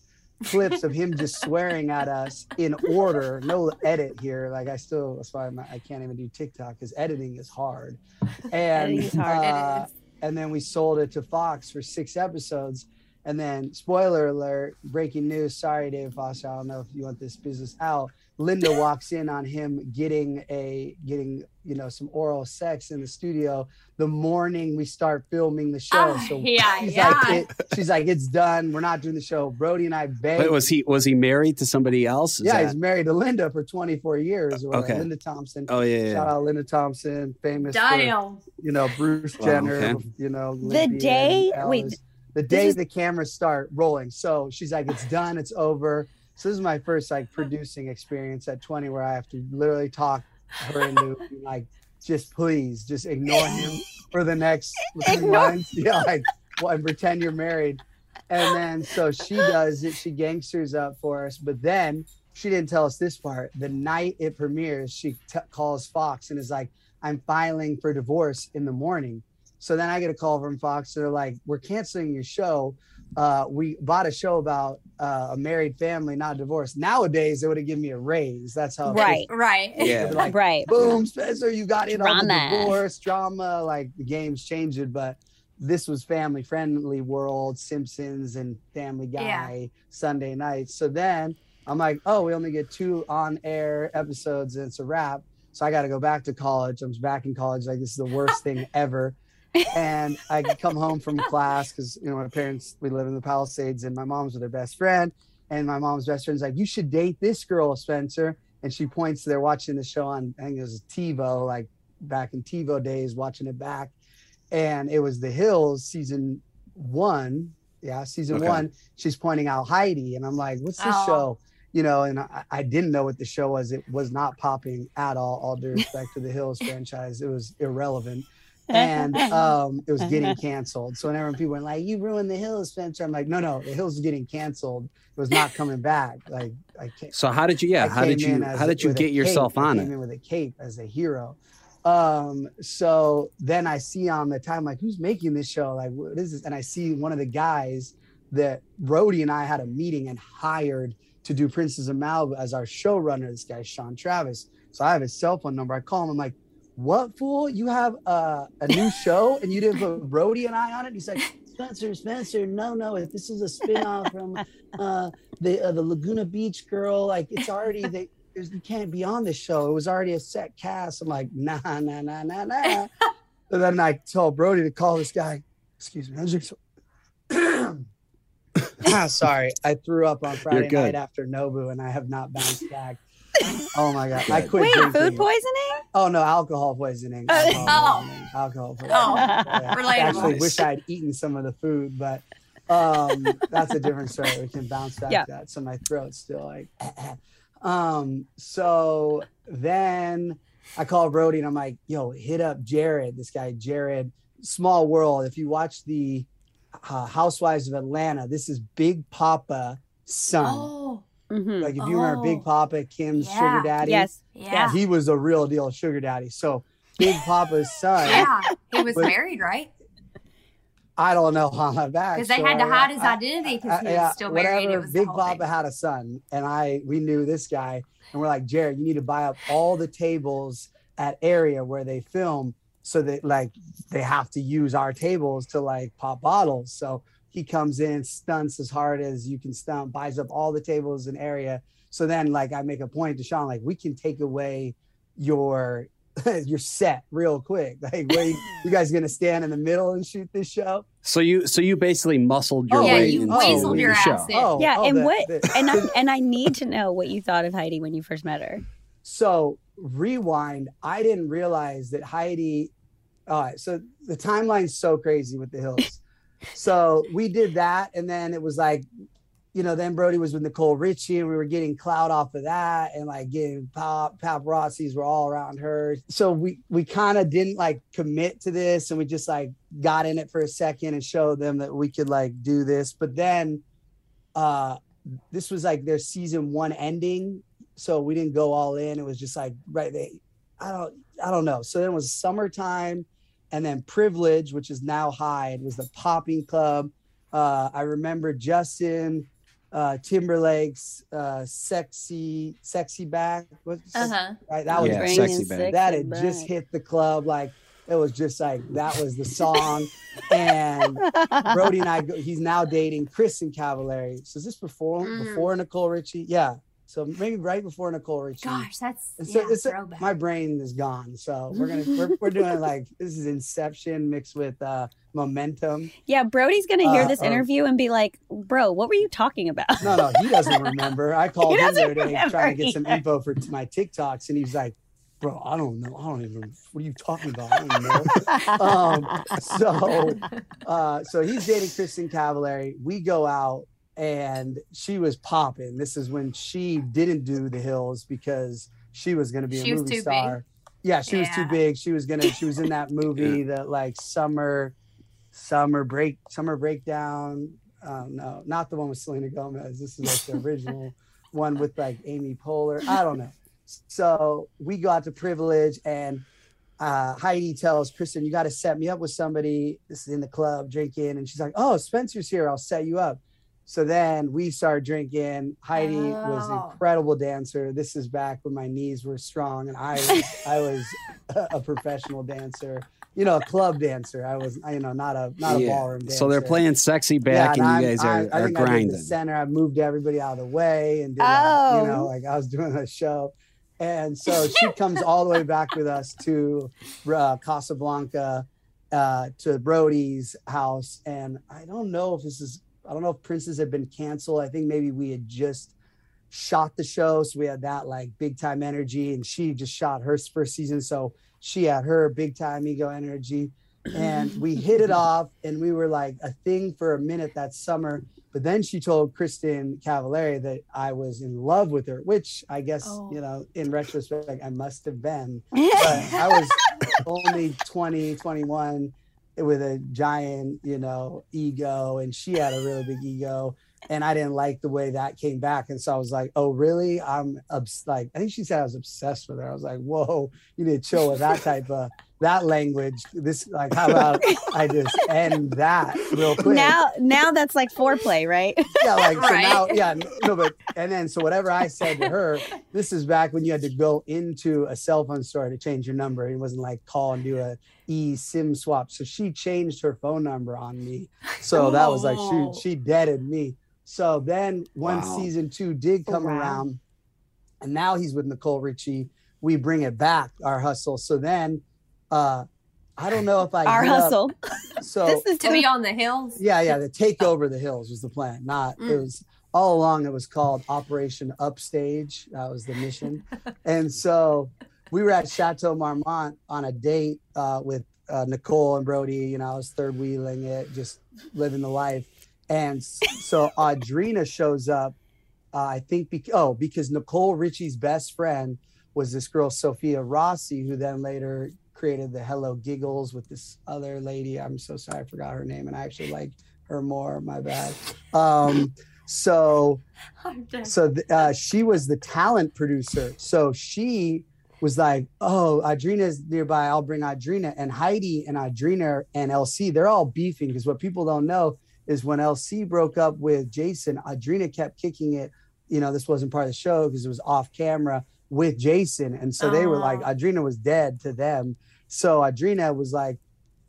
clips of him just swearing at us in order, no edit here. Like I still, that's why I'm, I can't even do TikTok because editing is hard. And is hard. uh, and then we sold it to Fox for six episodes. And then, spoiler alert, breaking news. Sorry, Dave Foster. I don't know if you want this business out. Linda walks in on him getting a getting you know some oral sex in the studio the morning we start filming the show. Oh, so yeah, she's yeah. like, it, she's like, it's done. We're not doing the show. Brody and I begged. Wait, was he was he married to somebody else? Is yeah, that- he's married to Linda for 24 years. Or Okay. Linda Thompson. oh yeah, yeah. Shout out Linda Thompson, famous for you know Bruce Wow, Jenner, okay. you know The Olympian, day- Elvis. wait, the day is- the cameras start rolling. So she's like, "It's done, it's over." So this is my first like producing experience at 20, where I have to literally talk her into like, just please, just ignore him for the next three months. Yeah, like, well, and pretend you're married. And then so she does it. She gangsters up for us, but then she didn't tell us this part. The night it premieres, she t- calls Fox and is like, "I'm filing for divorce in the morning." So then I get a call from Fox. They're like, "We're canceling your show. Uh, we bought a show about uh, a married family, not divorced. Nowadays, they would have given me a raise. That's how. Right. Right. Yeah. Like, right. boom, Spencer, you got in on the divorce drama. Like the game's changing, but this was family friendly world, Simpsons and Family Guy, Yeah. Sunday nights. So then I'm like, oh, we only get two on air episodes and it's a wrap. So I got to go back to college. I'm back in college. Like this is the worst thing ever. And I come home from class because you know my parents we live in the Palisades and my mom's with her best friend. And my mom's best friend's like, you should date this girl, Spencer and she points they're watching the show on I think it was TiVo, like back in TiVo days, watching it back. And it was The Hills season one. Yeah, season Okay. one. She's pointing out Heidi. And I'm like, what's this Oh. show? You know, and I, I didn't know what the show was. It was not popping at all, all due respect to the Hills franchise. It was irrelevant. And um, it was getting canceled. So whenever people were like, you ruined the Hills, Spencer, I'm like, no, no, the Hills is getting canceled. It was not coming back. Like I can't So how did you? Yeah, I how did you? How did you a get yourself cape. I on came it? in with a cape as a hero. Um, so then I see on the time, like, who's making this show? Like, what is this? And I see one of the guys that Brody and I had a meeting and hired to do Princes of Malibu as our showrunner. This guy, Sean Travis. So I have his cell phone number. I call him. I'm like, what fool? You have uh, a new show and you didn't put Brody and I on it? He's like, Spencer, Spencer, no, no. If this is a spinoff from uh, the uh, the Laguna Beach girl, like it's already they there's, you can't be on this show. It was already a set cast. I'm like, nah, nah, nah, nah, nah. and then I told Brody to call this guy. Excuse me. I was just- Sorry, I threw up on Friday night after Nobu, and I have not bounced back. Oh my god, I quit Wait, drinking. food poisoning? Oh no, alcohol poisoning. Oh. Alcohol poisoning. Alcohol poisoning. Oh, Yeah. I actually wish I'd eaten some of the food, but um, that's a different story. We can bounce back Yeah. that. So my throat's still like. um. So then I call Brody and I'm like, "Yo, hit up Jared. This guy, Jared. Small world. If you watch the uh, Housewives of Atlanta, this is Big Papa son. Oh, Mhm. Like if you remember Big Oh. Papa, Kim's Yeah. sugar daddy. Yes. yeah. He was a real deal sugar daddy. So Big Papa's son. Yeah. He was But- married, right? I don't know how my back. Because they had to hide his identity because he I- yeah, was still married. It whatever, was Big Papa thing. had a son, and I we knew this guy, and we're like, Jared, you need to buy up all the tables at area where they film, so that like they have to use our tables to like pop bottles. So he comes in, stunts as hard as you can stunt, buys up all the tables in area. So then, like, I make a point to Sean, like, we can take away your you're set real quick. Like, where you, you guys gonna stand in the middle and shoot this show? So you so you basically muscled your oh, way. Oh, yeah, you into weaseled the your show. ass in. Oh, yeah, oh, and the- what? the- and I and I need to know what you thought of Heidi when you first met her. So rewind. I didn't realize that Heidi. All right, so the timeline's so crazy with the hills. So we did that, and then it was like, you know, then Brody was with Nicole Richie, and we were getting clout off of that, and like getting pop paparazzis were all around her. So we we kind of didn't like commit to this, and we just like got in it for a second and showed them that we could like do this. But then, uh, this was like their season one ending, so we didn't go all in. It was just like right they I don't I don't know. So then it was summertime and then privilege, which is now Hyde, was the popping club. Uh I remember Justin, uh Timberlake's uh sexy sexy back. What's Uh huh. right? That was Yeah, sexy back. that had back. just hit the club like it was just like that was the song and Brody and I, go, he's now dating Kristin Cavallari. So is this before Mm. before Nicole Richie? Yeah. So maybe right before Nicole Richie. Gosh, that's so yeah, it's throwback. my brain is gone. So we're gonna we're, we're doing like this is Inception mixed with uh Memento. Yeah, Brody's gonna hear Uh, this uh, interview and be like, "Bro, what were you talking about?" No, no, he doesn't remember. I called him the other day trying to get some info for my TikToks, and he's like, "Bro, I don't know. I don't even. What are you talking about? I don't know." um, so uh, so he's dating Kristin Cavallari. We go out and she was popping. This is when she didn't do the hills because she was going to be She a was movie too star. Yeah, she was too big. She was gonna. She was in that movie that like summer, summer break, summer breakdown. Um, no, not the one with Selena Gomez. This is like the original one with like Amy Poehler. I don't know. So we go out to Privilege, and uh, Heidi tells Kristin, "You got to set me up with somebody. This is in the club drinking." And she's like, "Oh, Spencer's here. I'll set you up." So then we started drinking. Heidi was an Oh. incredible dancer. This is back when my knees were strong, and I was I was a, a professional dancer. You know, a club dancer. I was, you know, not a not a ballroom dancer. So they're playing sexy back, and, I'm- you guys are, I are think I did grinding. the center. I moved everybody out of the way and did, a, Oh. you know, like I was doing a show. And so she comes all the way back with us to uh, Casablanca, uh, to Brody's house. And I don't know if this is, I don't know if Princes had been canceled. I think maybe we had just shot the show. So we had that like big time energy. And she just shot her first season. So she had her big time ego energy and we hit it off and we were like a thing for a minute that summer but then she told kristin cavallari that i was in love with her which i guess Oh. you know in retrospect i must have been but i was only 20 21 with a giant you know ego and she had a really big ego and i didn't like the way that came back and so i was like oh really i'm obs- like i think she said i was obsessed with her i was like whoa you need to chill with that type of that language this like how about i just end that real quick now, now that's like foreplay, right? yeah like so Right. now yeah no but and then so whatever i said to her this is back when you had to go into a cell phone store to change your number it wasn't like call and do a e sim swap so she changed her phone number on me so that was like Oh. she she deaded me so then when Wow. season two did come Wow. around and now he's with nicole richie we bring it back our hustle so then uh i don't know if i Our hit up- hustle. so this is to be on the hills. yeah, yeah, The take over the hills was the plan. Not it Mm. was all along. It was called Operation Upstage. That was the mission. and so we were at Chateau Marmont on a date uh, with uh, Nicole and Brody. You know, I was third wheeling it, just living the life. And so Audrina shows up. Uh, I think be- oh because Nicole Richie's best friend was this girl Sophia Rossi, who then later created the Hello Giggles with this other lady. I'm so sorry, I forgot her name, and I actually liked her more. My bad. Um, so so th- uh, she was the talent producer. So she was like, "Oh, Audrina's nearby. I'll bring Audrina." And Heidi and Audrina and LC, they're all beefing because what people don't know is when LC broke up with Jason, Audrina kept kicking it. You know, this wasn't part of the show because it was off camera with Jason, and so they were like, Oh. Audrina was dead to them. So Audrina was like,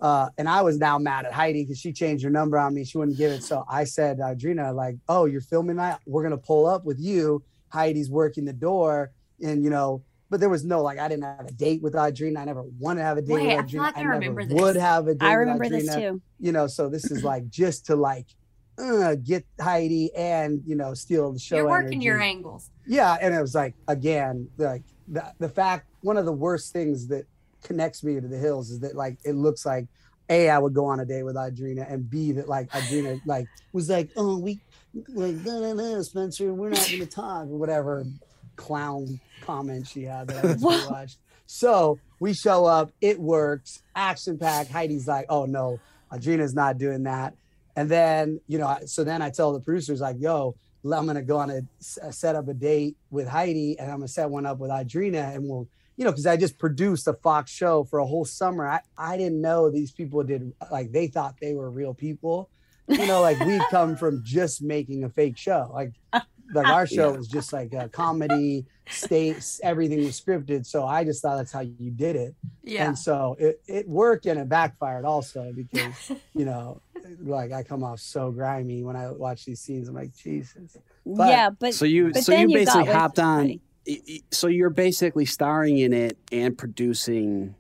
uh, and I was now mad at Heidi because she changed her number on me. She wouldn't give it. So I said, Audrina, like, oh, you're filming that? We're gonna pull up with you. Heidi's working the door, and you know, but there was no like I didn't have a date with Audrina. I never wanted to have a date Wait, I with Audrina. like I never remember this. would have a date. I remember this too. You know, so this is like just to like uh, get Heidi and you know steal the show. You're working your angles. Yeah, and it was like again, like the the fact one of the worst things that connects me to the hills is that like it looks like a I would go on a date with Audrina and b that like Audrina like was like oh we like no no no Spencer we're not gonna talk or whatever clown comment she had that I just watched. So we show up, it works, action packed. Heidi's like, oh no, Audrina's not doing that. And then, you know, so then I tell the producers, like, yo, I'm gonna go on a set up a date with Heidi, and I'm gonna set one up with Audrina, and we'll, you know, because I just produced a Fox show for a whole summer. I I didn't know these people did like they thought they were real people, you know, like we come from just making a fake show, like like ah, our show Yeah. was just like a comedy, states, everything was scripted. So I just thought that's how you did it. Yeah. And so it, it worked and it backfired also because, you know, like I come off so grimy when I watch these scenes. I'm like, Jesus. But- yeah, but So you but so you you basically with hopped on. Heidi. y- y- So you're basically starring in it and producing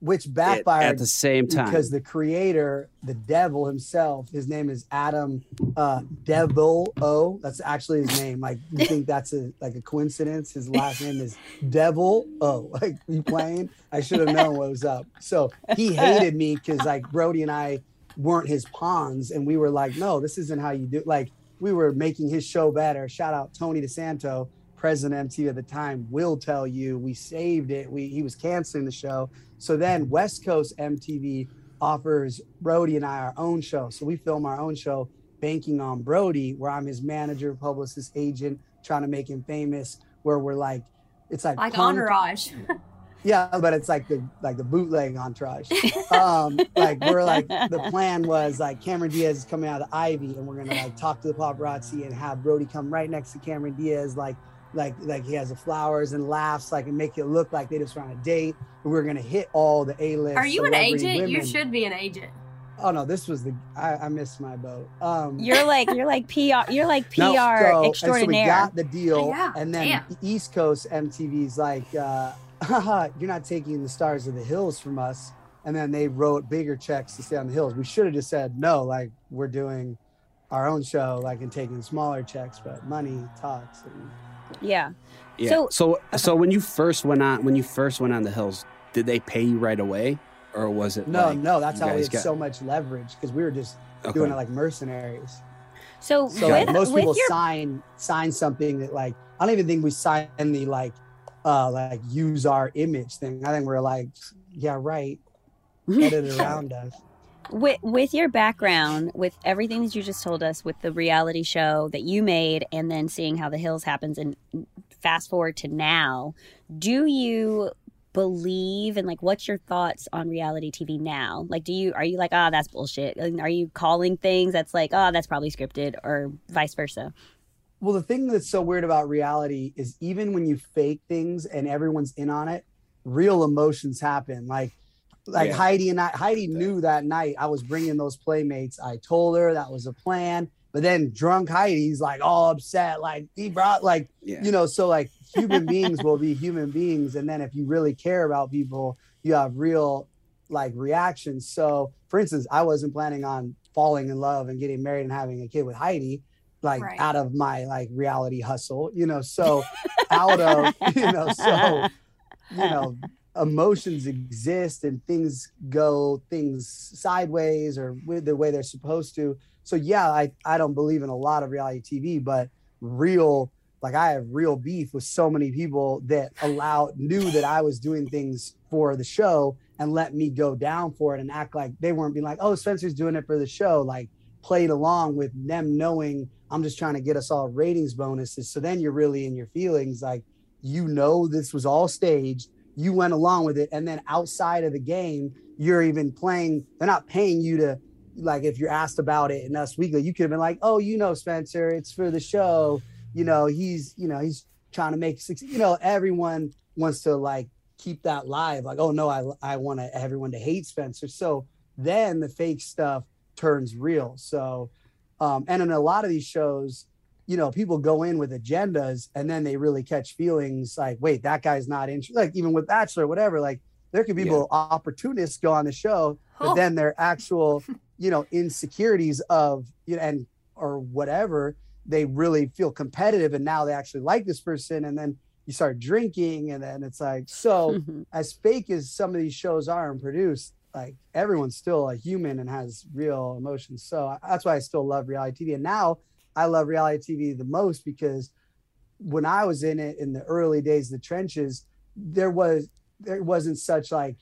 Which backfired at the same time. because the creator, the devil himself, his name is Adam uh Devil O. That's actually his name. Like you think that's a like a coincidence? His last name is Devil O. Like you playing? I should have known what was up. So he hated me because like Brody and I weren't his pawns, and we were like, no, this isn't how you do. Like we were making his show better. Shout out Tony DiSanto, president MTV at the time, will tell you we saved it. We he was canceling the show. So then West Coast MTV offers Brody and I our own show. So we film our own show, banking on Brody, where I'm his manager, publicist, agent, trying to make him famous. Where we're like, it's like like punk- entourage. yeah, but it's like the like the bootleg entourage. Um, like we're like the plan was like Cameron Diaz is coming out of Ivy, and we're gonna like talk to the paparazzi and have Brody come right next to Cameron Diaz, like like like he has the flowers and laughs, like and make it look like they just were on a date. And we're gonna hit all the A list. Are you an agent? You should be an agent. Oh no, this was the I, I missed my boat. Um, You're like you're like PR. You're like PR no, so- and so we extraordinaire. got the deal, Yeah, and then damn. East Coast MTV's like, uh, "You're not taking the stars of the hills from us." And then they wrote bigger checks to stay on the hills. We should have just said no, like we're doing our own show, like and taking smaller checks, but money talks. And yeah. yeah. So- So so when you first went on when you first went on the hills, did they pay you right away, or was it no, like no, that's you how we had got- so much leverage because we were just Okay. doing it like mercenaries. So, So with, like most people your sign sign something that like I don't even think we signed the like uh like use our image thing. I think we're like, yeah, right. Edit it around us. With with your background, with everything that you just told us, with the reality show that you made, and then seeing how the hills happens, and fast forward to now, do you believe and like what's your thoughts on reality TV now? Like, do you are you like, ah, that's bullshit? Are you calling things that's like, oh, that's probably scripted, or vice versa? Well, the thing that's so weird about reality is even when you fake things and everyone's in on it, real emotions happen. Like, like Yeah. Heidi and I, Heidi knew that night I was bringing those playmates. I told her that was a plan, but then drunk Heidi's like all upset, like he brought like Yeah. you know. So like human beings will be human beings, and then if you really care about people, you have real like reactions. So, for instance, I wasn't planning on falling in love and getting married and having a kid with Heidi like Right. out of my like reality hustle, you know. So out of you know, so you know, emotions exist and things go things sideways or with the way they're supposed to. So yeah, I I don't believe in a lot of reality TV, but real like I have real beef with so many people that allowed knew that I was doing things for the show and let me go down for it and act like they weren't being like, oh, Spencer's doing it for the show. Like played along with them knowing I'm just trying to get us all ratings bonuses. So then you're really in your feelings, like you know this was all staged. You went along with it, and then outside of the game, you're even playing. They're not paying you to like if you're asked about it in Us Weekly, you could have been like, oh, you know, Spencer, it's for the show. You know, he's you know he's trying to make six. You know, everyone wants to like keep that live. Like, oh no, I I want everyone to hate Spencer. So then the fake stuff turns real. So, um, and in a lot of these shows, you know, people go in with agendas and then they really catch feelings like, wait, that guy's not interested. Like even with Bachelor, whatever, like there could be people opportunists go on the show, but Oh. then their actual, you know, insecurities of you know, and or whatever, they really feel competitive and now they actually like this person. And then you start drinking, and then it's like, so as fake as some of these shows are and produced, like everyone's still a human and has real emotions. So that's why I still love reality TV. And now I love reality TV the most because when I was in it in the early days, of the trenches, there was there wasn't such like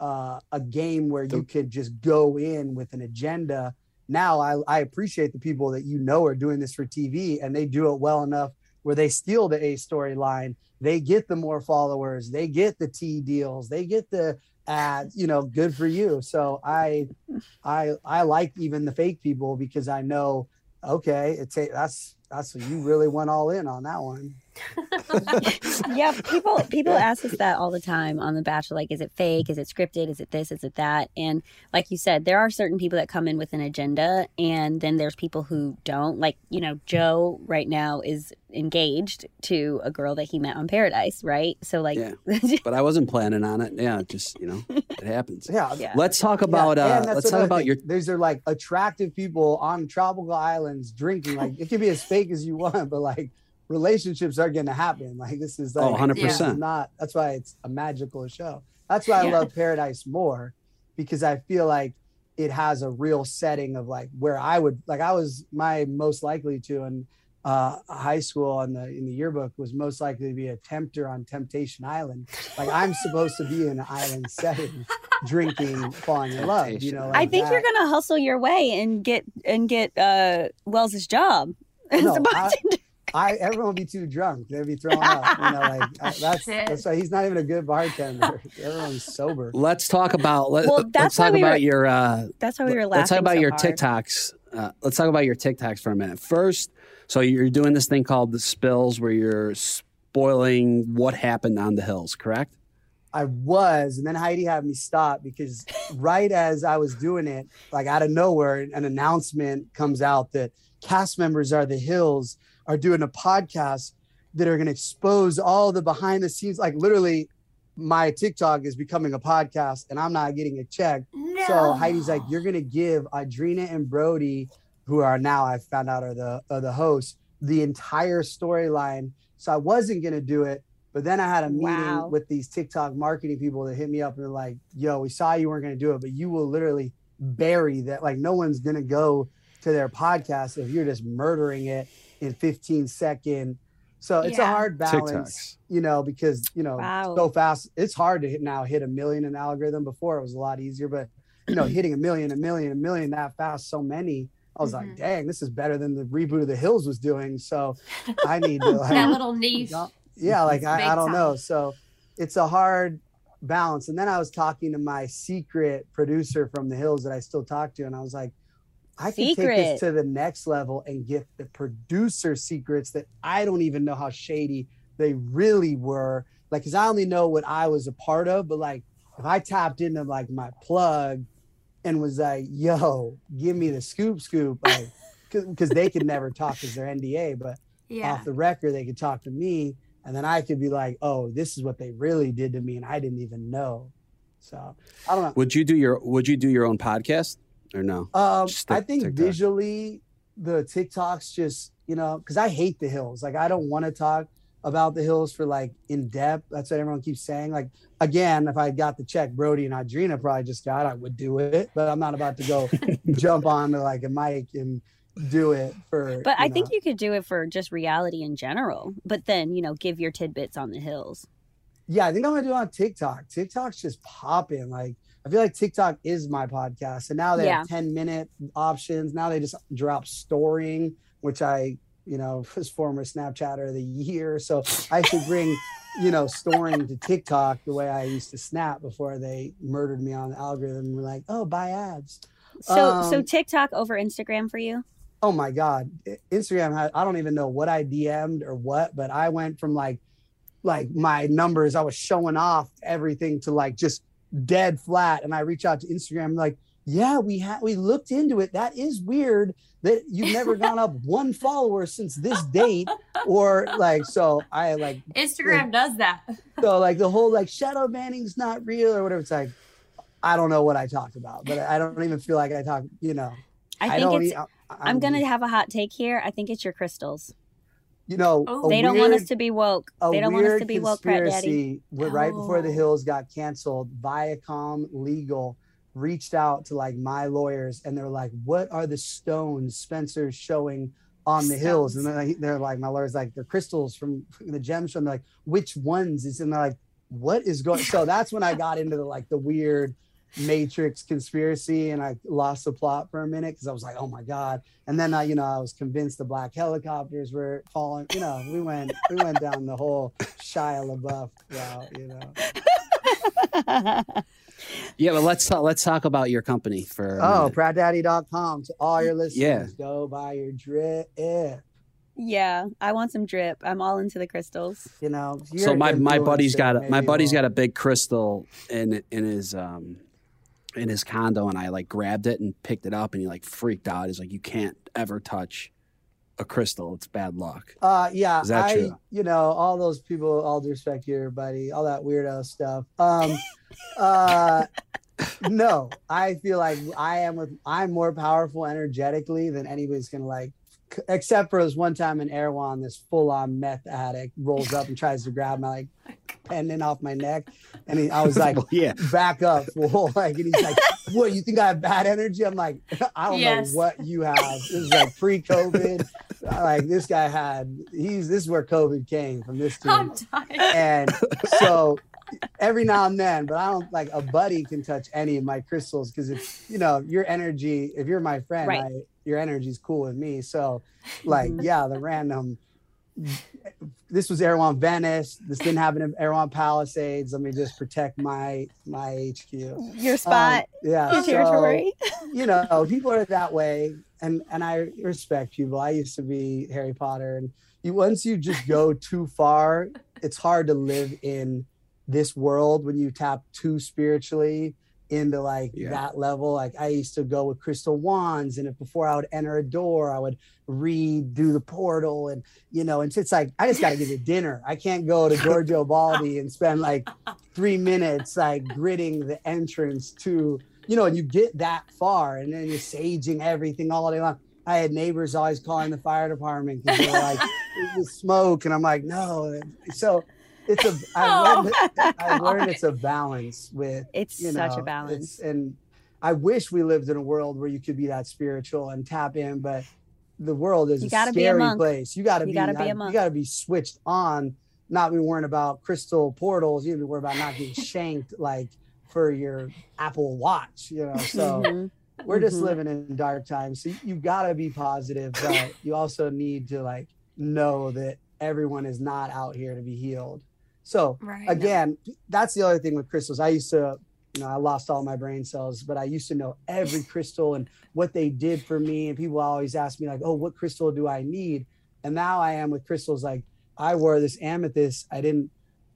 uh, a game where you could just go in with an agenda. Now I, I appreciate the people that you know are doing this for TV and they do it well enough where they steal the A storyline, they get the more followers, they get the T deals, they get the ads, you know, good for you. So I I I like even the fake people because I know okay, it's a, that's that's you really went all in on that one. yeah, people people ask us that all the time on The Bachelor. Like, is it fake? Is it scripted? Is it this? Is it that? And like you said, there are certain people that come in with an agenda, and then there's people who don't. Like, you know, Joe right now is engaged to a girl that he met on Paradise, right? So, like, Yeah. But I wasn't planning on it. Yeah, just you know, it happens. Yeah. Yeah. Let's talk about Yeah, uh, let's talk about thing. your These are like attractive people on tropical islands drinking. Like it can be as fake as you want, but like relationships are going to happen. Like this is like Oh, 100%. this is not. That's why it's a magical show. That's why I Yeah. love Paradise more because I feel like it has a real setting of like where I would like I was my most likely to in uh, high school on the in the yearbook was most likely to be a tempter on Temptation Island. Like I'm supposed to be in an island setting, drinking, falling in love. You know, I like think you're gonna hustle your way and get and get uh Wells's job. as No, a I- bartender. I everyone would be too drunk. They'd be throwing up. You know, like I, that's Shit. that's why he's not even a good bartender. Everyone's sober. Let's talk about let, Well, us that's why talk we about were your uh, That's how we were laughing. let's talk about so your hard. TikToks. Uh, let's talk about your TikToks for a minute. First, so you're doing this thing called the spills, where you're spoiling what happened on the hills, correct? I was, and then Heidi had me stop because right as I was doing it, like out of nowhere, an announcement comes out that cast members are the Hills are doing a podcast that are going to expose all the behind the scenes. Like literally, my TikTok is becoming a podcast, and I'm not getting a check. No. So Heidi's like, you're gonna give Audrina and Brody, who are now I found out are the are the hosts, the entire storyline. So I wasn't gonna do it, but then I had a meeting Wow. with these TikTok marketing people that hit me up and they're like, "Yo, we saw you weren't gonna do it, but you will literally bury that. Like no one's gonna go to their podcast if you're just murdering it in 15 second." So it's a hard balance TikToks. you know, because you know, Wow. so fast. It's hard to hit now hit a million in algorithm. Before it was a lot easier, but you know, hitting a million, a million, a million that fast, so many. I was Mhm. like, dang, this is better than the reboot of the Hills was doing. So I need to that like, little niche. yeah, like I, I don't time. know. So it's a hard balance. And then I was talking to my secret producer from the Hills that I still talk to, and I was like, I can take this to the next level and get the producer secrets that I don't even know how shady they really were. Like, cause I only know what I was a part of, but like if I tapped into like my plug and was like, yo, give me the scoop scoop, like because they could never talk because they're NDA, but Yeah. off the record, they could talk to me, and then I could be like, "Oh, this is what they really did to me, and I didn't even know." So I don't know. Would you do your Would you do your own podcast or no? Um, Just I think TikTok. visually, the TikToks just you know because I hate the hills. Like I don't want to talk about the hills for like in depth. That's what everyone keeps saying. Like again, if I got the check Brody and Audrina probably just got, I would do it. But I'm not about to go jump on to like a mic and do it for. But you I think you could do it for just reality in general. But then, you know, give your tidbits on the hills. Yeah, I think I'm gonna do it on TikTok. TikTok's just popping. Like I feel like TikTok is my podcast, and now they have 10 minute options. Now they just drop storing, which I, you know, was former Snapchatter of the year. So I should bring, you know, storing to TikTok the way I used to Snap before they murdered me on the algorithm. Were like, oh, buy ads. So so Um, TikTok over Instagram for you? Oh my God, Instagram I don't even know what I DM'd or what, but I went from like like my numbers, I was showing off everything to like just dead flat. And I reach out to Instagram like, yeah, we had we looked into it. That is weird that you've never gone up one follower since this date, or like so. I like Instagram like, does that. So like the whole like shadow banning's not real or whatever. It's like I don't know what I talked about, but I don't even feel like I talk. You know, I think it's. I, am gonna have a hot take here. I think it's your crystals. You know, Oh. They don't weird, want us to be woke. They don't want us to be woke, Pratt Daddy. conspiracy, wh- Right before the Oh. Hills got canceled, Viacom Legal reached out to like my lawyers, and they're like, "What are the stones Spencer's showing on the hills?" And they're like, they're like, my lawyers like, they're crystals from the gemstone. They're like, "Which ones?" Is and they're like, "What is going?" So that's when I got into the like the weird matrix conspiracy and i lost the plot for a minute because i was like oh my god and then i you know i was convinced the black helicopters were falling you know we went we went down the whole shia labeouf route you know Yeah, but let's talk, let's talk about your company for. a oh minute. prattdaddy.com to all your listeners Yeah. go buy your drip yeah, I want some drip. I'm all into the crystals. you know so you're my my buddy's got a, my maybe buddy's we'll- got a big crystal in in his um in his condo, and I like grabbed it and picked it up, and he like freaked out. He's like, "You can't ever touch a crystal; it's bad luck." Uh, yeah, Is that I, true? you know, all those people, all due respect here, buddy, all that weirdo stuff. Um, uh, no, I feel like I am with, I'm more powerful energetically than anybody's gonna like, c- except for this one time in Erewhon, this full on meth addict rolls up and tries to grab my like pendant off my neck, and he, I was like, Well, yeah, back up, fool. Like, and he's like, "What? You think I have bad energy?" I'm like, "I don't Yes. know what you have." This is like pre-COVID. like this guy had. He's this is where COVID came from. This dude, I'm dying. and so every now and then, but I don't like a buddy can touch any of my crystals because if you know your energy, if you're my friend, Right. I, your energy's cool with me. So, like, yeah, the random. This was Erewhon Venice. This didn't happen in Erewhon Palisades. Let me just protect my my HQ. Your spot, Um, yeah, your so, territory. you know, people are that way, and and I respect people. I used to be Harry Potter, and you once you just go too far, it's hard to live in this world when you tap too spiritually into like Yeah. that level. Like I used to go with crystal wands, and if before I would enter a door, I would redo the portal, and you know, and it's like I just got to get to dinner. I can't go to Giorgio Baldi and spend like three minutes like gritting the entrance to you know, and you get that far, and then you're saging everything all day long. I had neighbors always calling the fire department because they're like, "There's smoke," and I'm like, "No." So it's a. I learned, I learned it's a balance with It's you know, such a balance. and I wish we lived in a world where you could be that spiritual and tap in, but the world is You a gotta a scary monk. place. You got to You be. gotta be a You got to be switched on. Not be worrying about crystal portals. You be worried about not getting shanked like for your Apple Watch. You know, so Mhm. we're just Mhm. living in dark times. So you got to be positive, but you also need to like know that everyone is not out here to be healed. So Right. again, that's the other thing with crystals. I used to, you know, I lost all my brain cells, but I used to know every crystal and what they did for me. And people always ask me, like, oh, what crystal do I need? And now I am with crystals like I wore this amethyst. I didn't,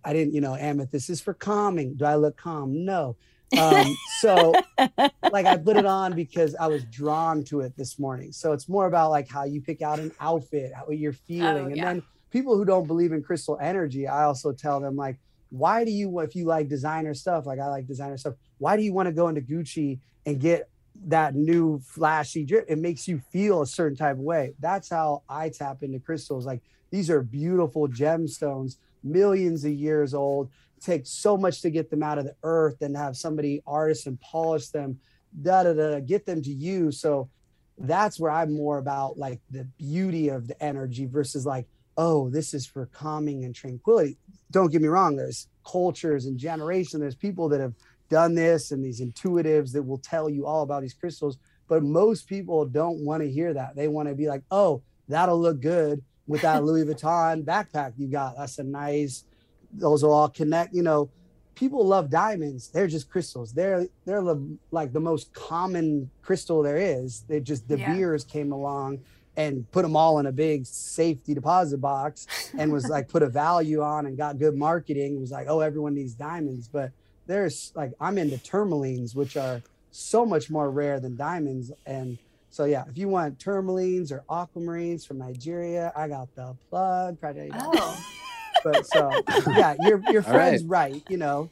I didn't, you know, amethyst is for calming. Do I look calm? No. Um, so like I put it on because I was drawn to it this morning. So it's more about like how you pick out an outfit, how you're feeling. and yeah. then people who don't believe in crystal energy, I also tell them like, why do you if you like designer stuff, like I like designer stuff, why do you want to go into Gucci and get that new flashy drip? It makes you feel a certain type of way. That's how I tap into crystals. Like these are beautiful gemstones, millions of years old Take so much to get them out of the earth and have somebody artist and polish them, da da da, get them to you. So that's where I'm more about like the beauty of the energy versus like, oh, this is for calming and tranquility. Don't get me wrong, there's cultures and generations, there's people that have done this and these intuitives that will tell you all about these crystals. But most people don't want to hear that. They want to be like, oh, that'll look good with that Louis Vuitton backpack you got. That's a nice those will all connect you know people love diamonds they're just crystals they're they're the, like the most common crystal there is they just de Yeah. beers came along and put them all in a big safety deposit box and was like put a value on and got good marketing it was like oh everyone needs diamonds but there's like i'm into tourmalines which are so much more rare than diamonds. And so yeah, if you want tourmalines or aquamarines from Nigeria, I got the plug. Probably Oh, but so yeah, your your All friend's right. You know,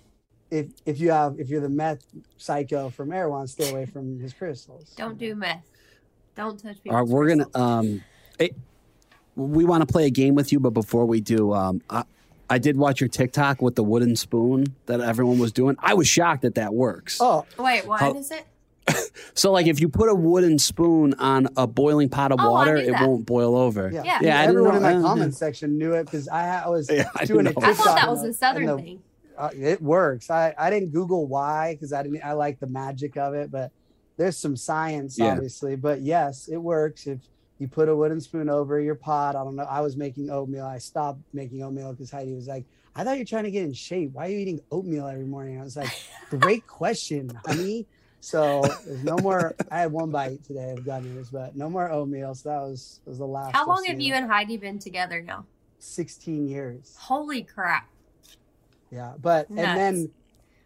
if if you have if you're the meth psycho from Erewhon, stay away from his crystals. don't do meth. Don't touch people. All right, we're gonna um, it, we want to play a game with you, but before we do, um, I, I did watch your TikTok with the wooden spoon that everyone was doing. I was shocked that that works. Oh, Wait, what How- is it? So, like, if you put a wooden spoon on a boiling pot of Oh, water, it that. won't boil over. yeah. Yeah. Yeah, I didn't Everyone know- in my comment section knew it because I, I was Yeah, I doing a didn't. I thought that was a southern the- thing. uh, it works. I, I didn't Google why because I didn't I like the magic of it, but there's some science Yeah. obviously. But yes, it works if you put a wooden spoon over your pot. I don't know. I was making oatmeal. I stopped making oatmeal because Heidi was like, "I thought you're trying to get in shape. Why are you eating oatmeal every morning?" I was like, "Great question, honey." So there's no more. I had one bite today of gummies, but no more oatmeal. So that was was the last. How long have you and Heidi been together now? 16 years. Holy crap. Yeah, but Nuts. and then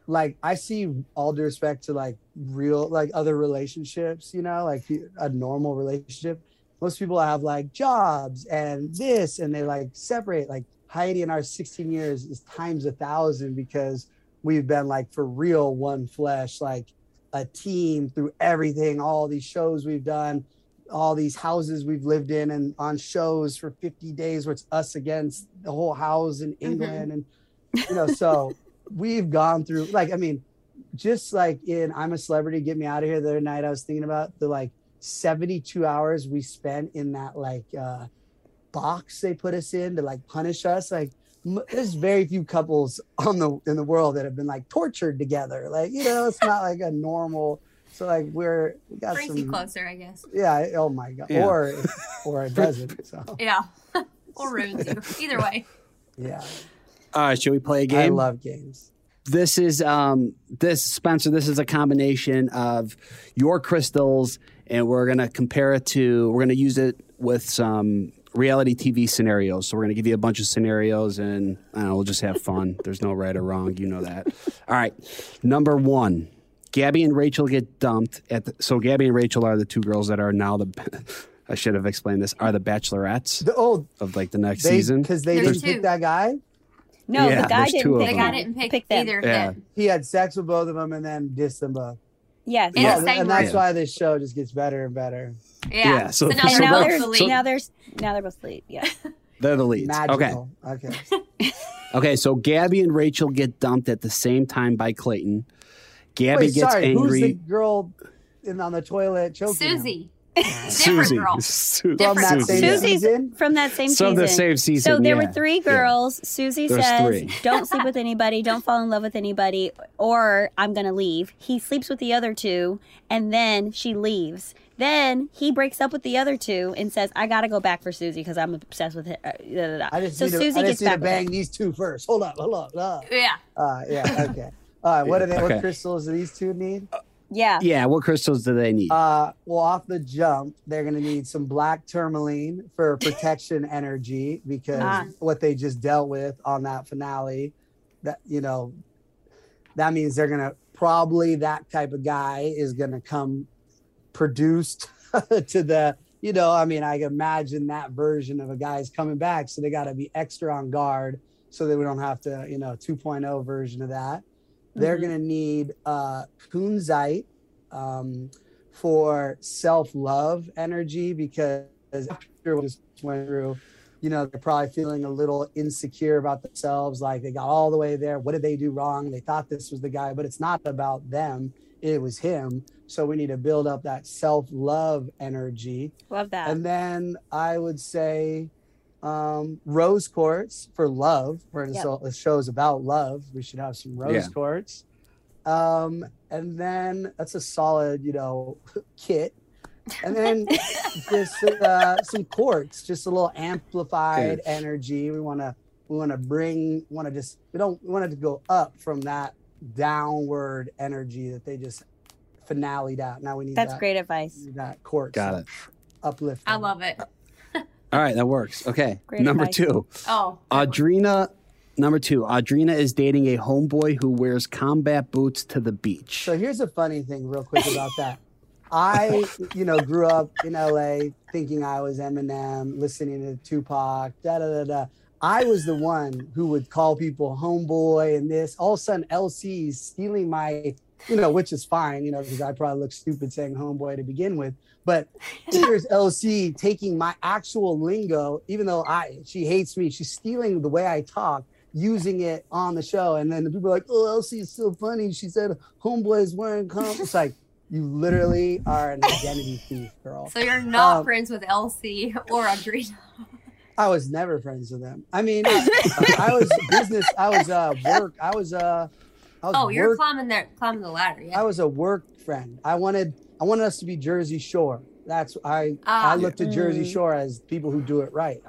like I see all due respect to like real like other relationships, you know, like a normal relationship. Most people have like jobs and this, and they like separate. Like Heidi and our 16 years is times a thousand because we've been like for real one flesh, like a team through everything, all these shows we've done, all these houses we've lived in and on shows for 50 days where it's us against the whole house in mm-hmm. England and you know, so we've gone through like I mean, just like in I'm a celebrity, get me out of here the other night, I was thinking about the like 72 hours we spent in that like uh box they put us in to like punish us. Like m- there's very few couples on the in the world that have been like tortured together. Like, you know, it's not like a normal so like we're we got Brings some you closer, I guess. yeah, oh my god. Yeah. Or or it doesn't. So Yeah. or ruins you. Either way. yeah. All right, should we play a game? I love games. this is um this Spencer. This is a combination of your crystals, and we're gonna compare it to. We're gonna use it with some reality TV scenarios. So we're gonna give you a bunch of scenarios, and I don't know, we'll just have fun. There's no right or wrong. You know that. All right, number one. Gabby and Rachel get dumped at the, so Gabby and Rachel are the two girls that are now the I should have explained this are the bachelorettes The, oh, of like the next they season. because they There's didn't two. pick that guy. No, Yeah, the guy didn't pick The guy didn't pick, Pick them. either of Yeah. them. He had sex with both of them and then dissed them both. Yeah. In Yeah. the and that's room. why this show just gets better and better. Yeah. Yeah, so- So, now so they're now both they're the lead. now they're now they're both lead. Yeah. They're the leads. Okay. Magical. Okay. Okay, so Gabby and Rachel get dumped at the same time by Clayton. Gabby Wait, gets sorry. Who's the girl in, on the toilet choking? him? Susie. Susie. girl. Su- From that Different. Susie's from that same So season. the same season. So there yeah. were three Yeah. girls. Susie There's says, three. "Don't sleep with anybody. Don't fall in love with anybody, or I'm gonna leave." He sleeps with the other two, and then she leaves. Then he breaks up with the other two and says, "I gotta go back for Susie because I'm obsessed with it." Uh, da, da, da. I just so need to, Susie I gets just need to back with bang these two first. Hold up. Hold up. Hold up. Yeah. Uh, yeah. Okay. All right. What are they? Okay. What crystals do these two need? Yeah. Yeah, what crystals do they need? Uh, well, off the jump, they're going to need some black tourmaline for protection energy because Ah. what they just dealt with on that finale, that you know, that means they're going to probably that type of guy is going to come produced to the, you know, I mean, I imagine that version of a guy's coming back, so they got to be extra on guard so that we don't have to, you know, 2.0 version of that. They're Mhm. going to need uh, kunzite um, for self love energy because after what just went through, you know, they're probably feeling a little insecure about themselves. Like they got all the way there. What did they do wrong? They thought this was the guy, but it's not about them. It was him. So we need to build up that self love energy. Love that. And then I would say um, rose quartz for love. We're in Yep. so the show's about love. We should have some rose Yeah. quartz. Um, and then that's a solid, you know, kit. And then just uh, some quartz, just a little amplified Good. energy. We want to we want to bring want to just we don't we want it to go up from that downward energy that they just finale'd out. Now we need That's that, great advice. that quartz. Got it. Uplift. I love it. All right, that works. Okay. Great Number advice. two. Oh. Audrina Number two, Audrina is dating a homeboy who wears combat boots to the beach. So here's a funny thing, real quick about that. I, you know, grew up in LA thinking I was Eminem, listening to Tupac, da da da da. I was the one who would call people homeboy and this. All of a sudden, LC's stealing my, you know, which is fine, you know, because I probably look stupid saying homeboy to begin with. But here's LC taking my actual lingo, even though I she hates me, she's stealing the way I talk, using it on the show. And then the people are like, oh, LC is so funny. She said homeboy is wearing comp. It's like, you literally are an identity thief, girl. So you're not Um, friends with LC or Audrina. I was never friends with them. I mean, I, I was business. I was uh, work. I was uh, I was Oh, you're climbing the climbing the ladder. Yeah. I was a work friend. I wanted I wanted us to be Jersey Shore. That's I Ah. I looked at Jersey Mm. Shore as people who do it right,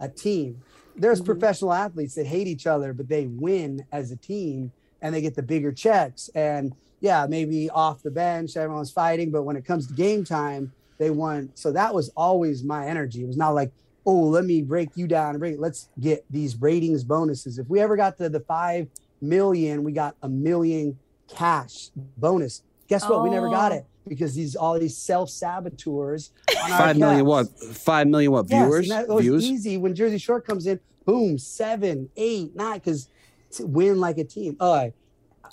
A team. There's Mhm. professional athletes that hate each other, but they win as a team and they get the bigger checks. And yeah, maybe off the bench, everyone's fighting, but when it comes to game time, they want. So that was always my energy. It was not like, oh, let me break you down break. Let's get these ratings bonuses. If we ever got to the five million, we got a million cash bonus. Guess what? We never got Oh. it because these all these self saboteurs. Five million what? Five million what? Yes, Viewers? and that was Views? easy when Jersey Shore comes in. Boom, seven, eight, nine, because win like a team. Oh, I,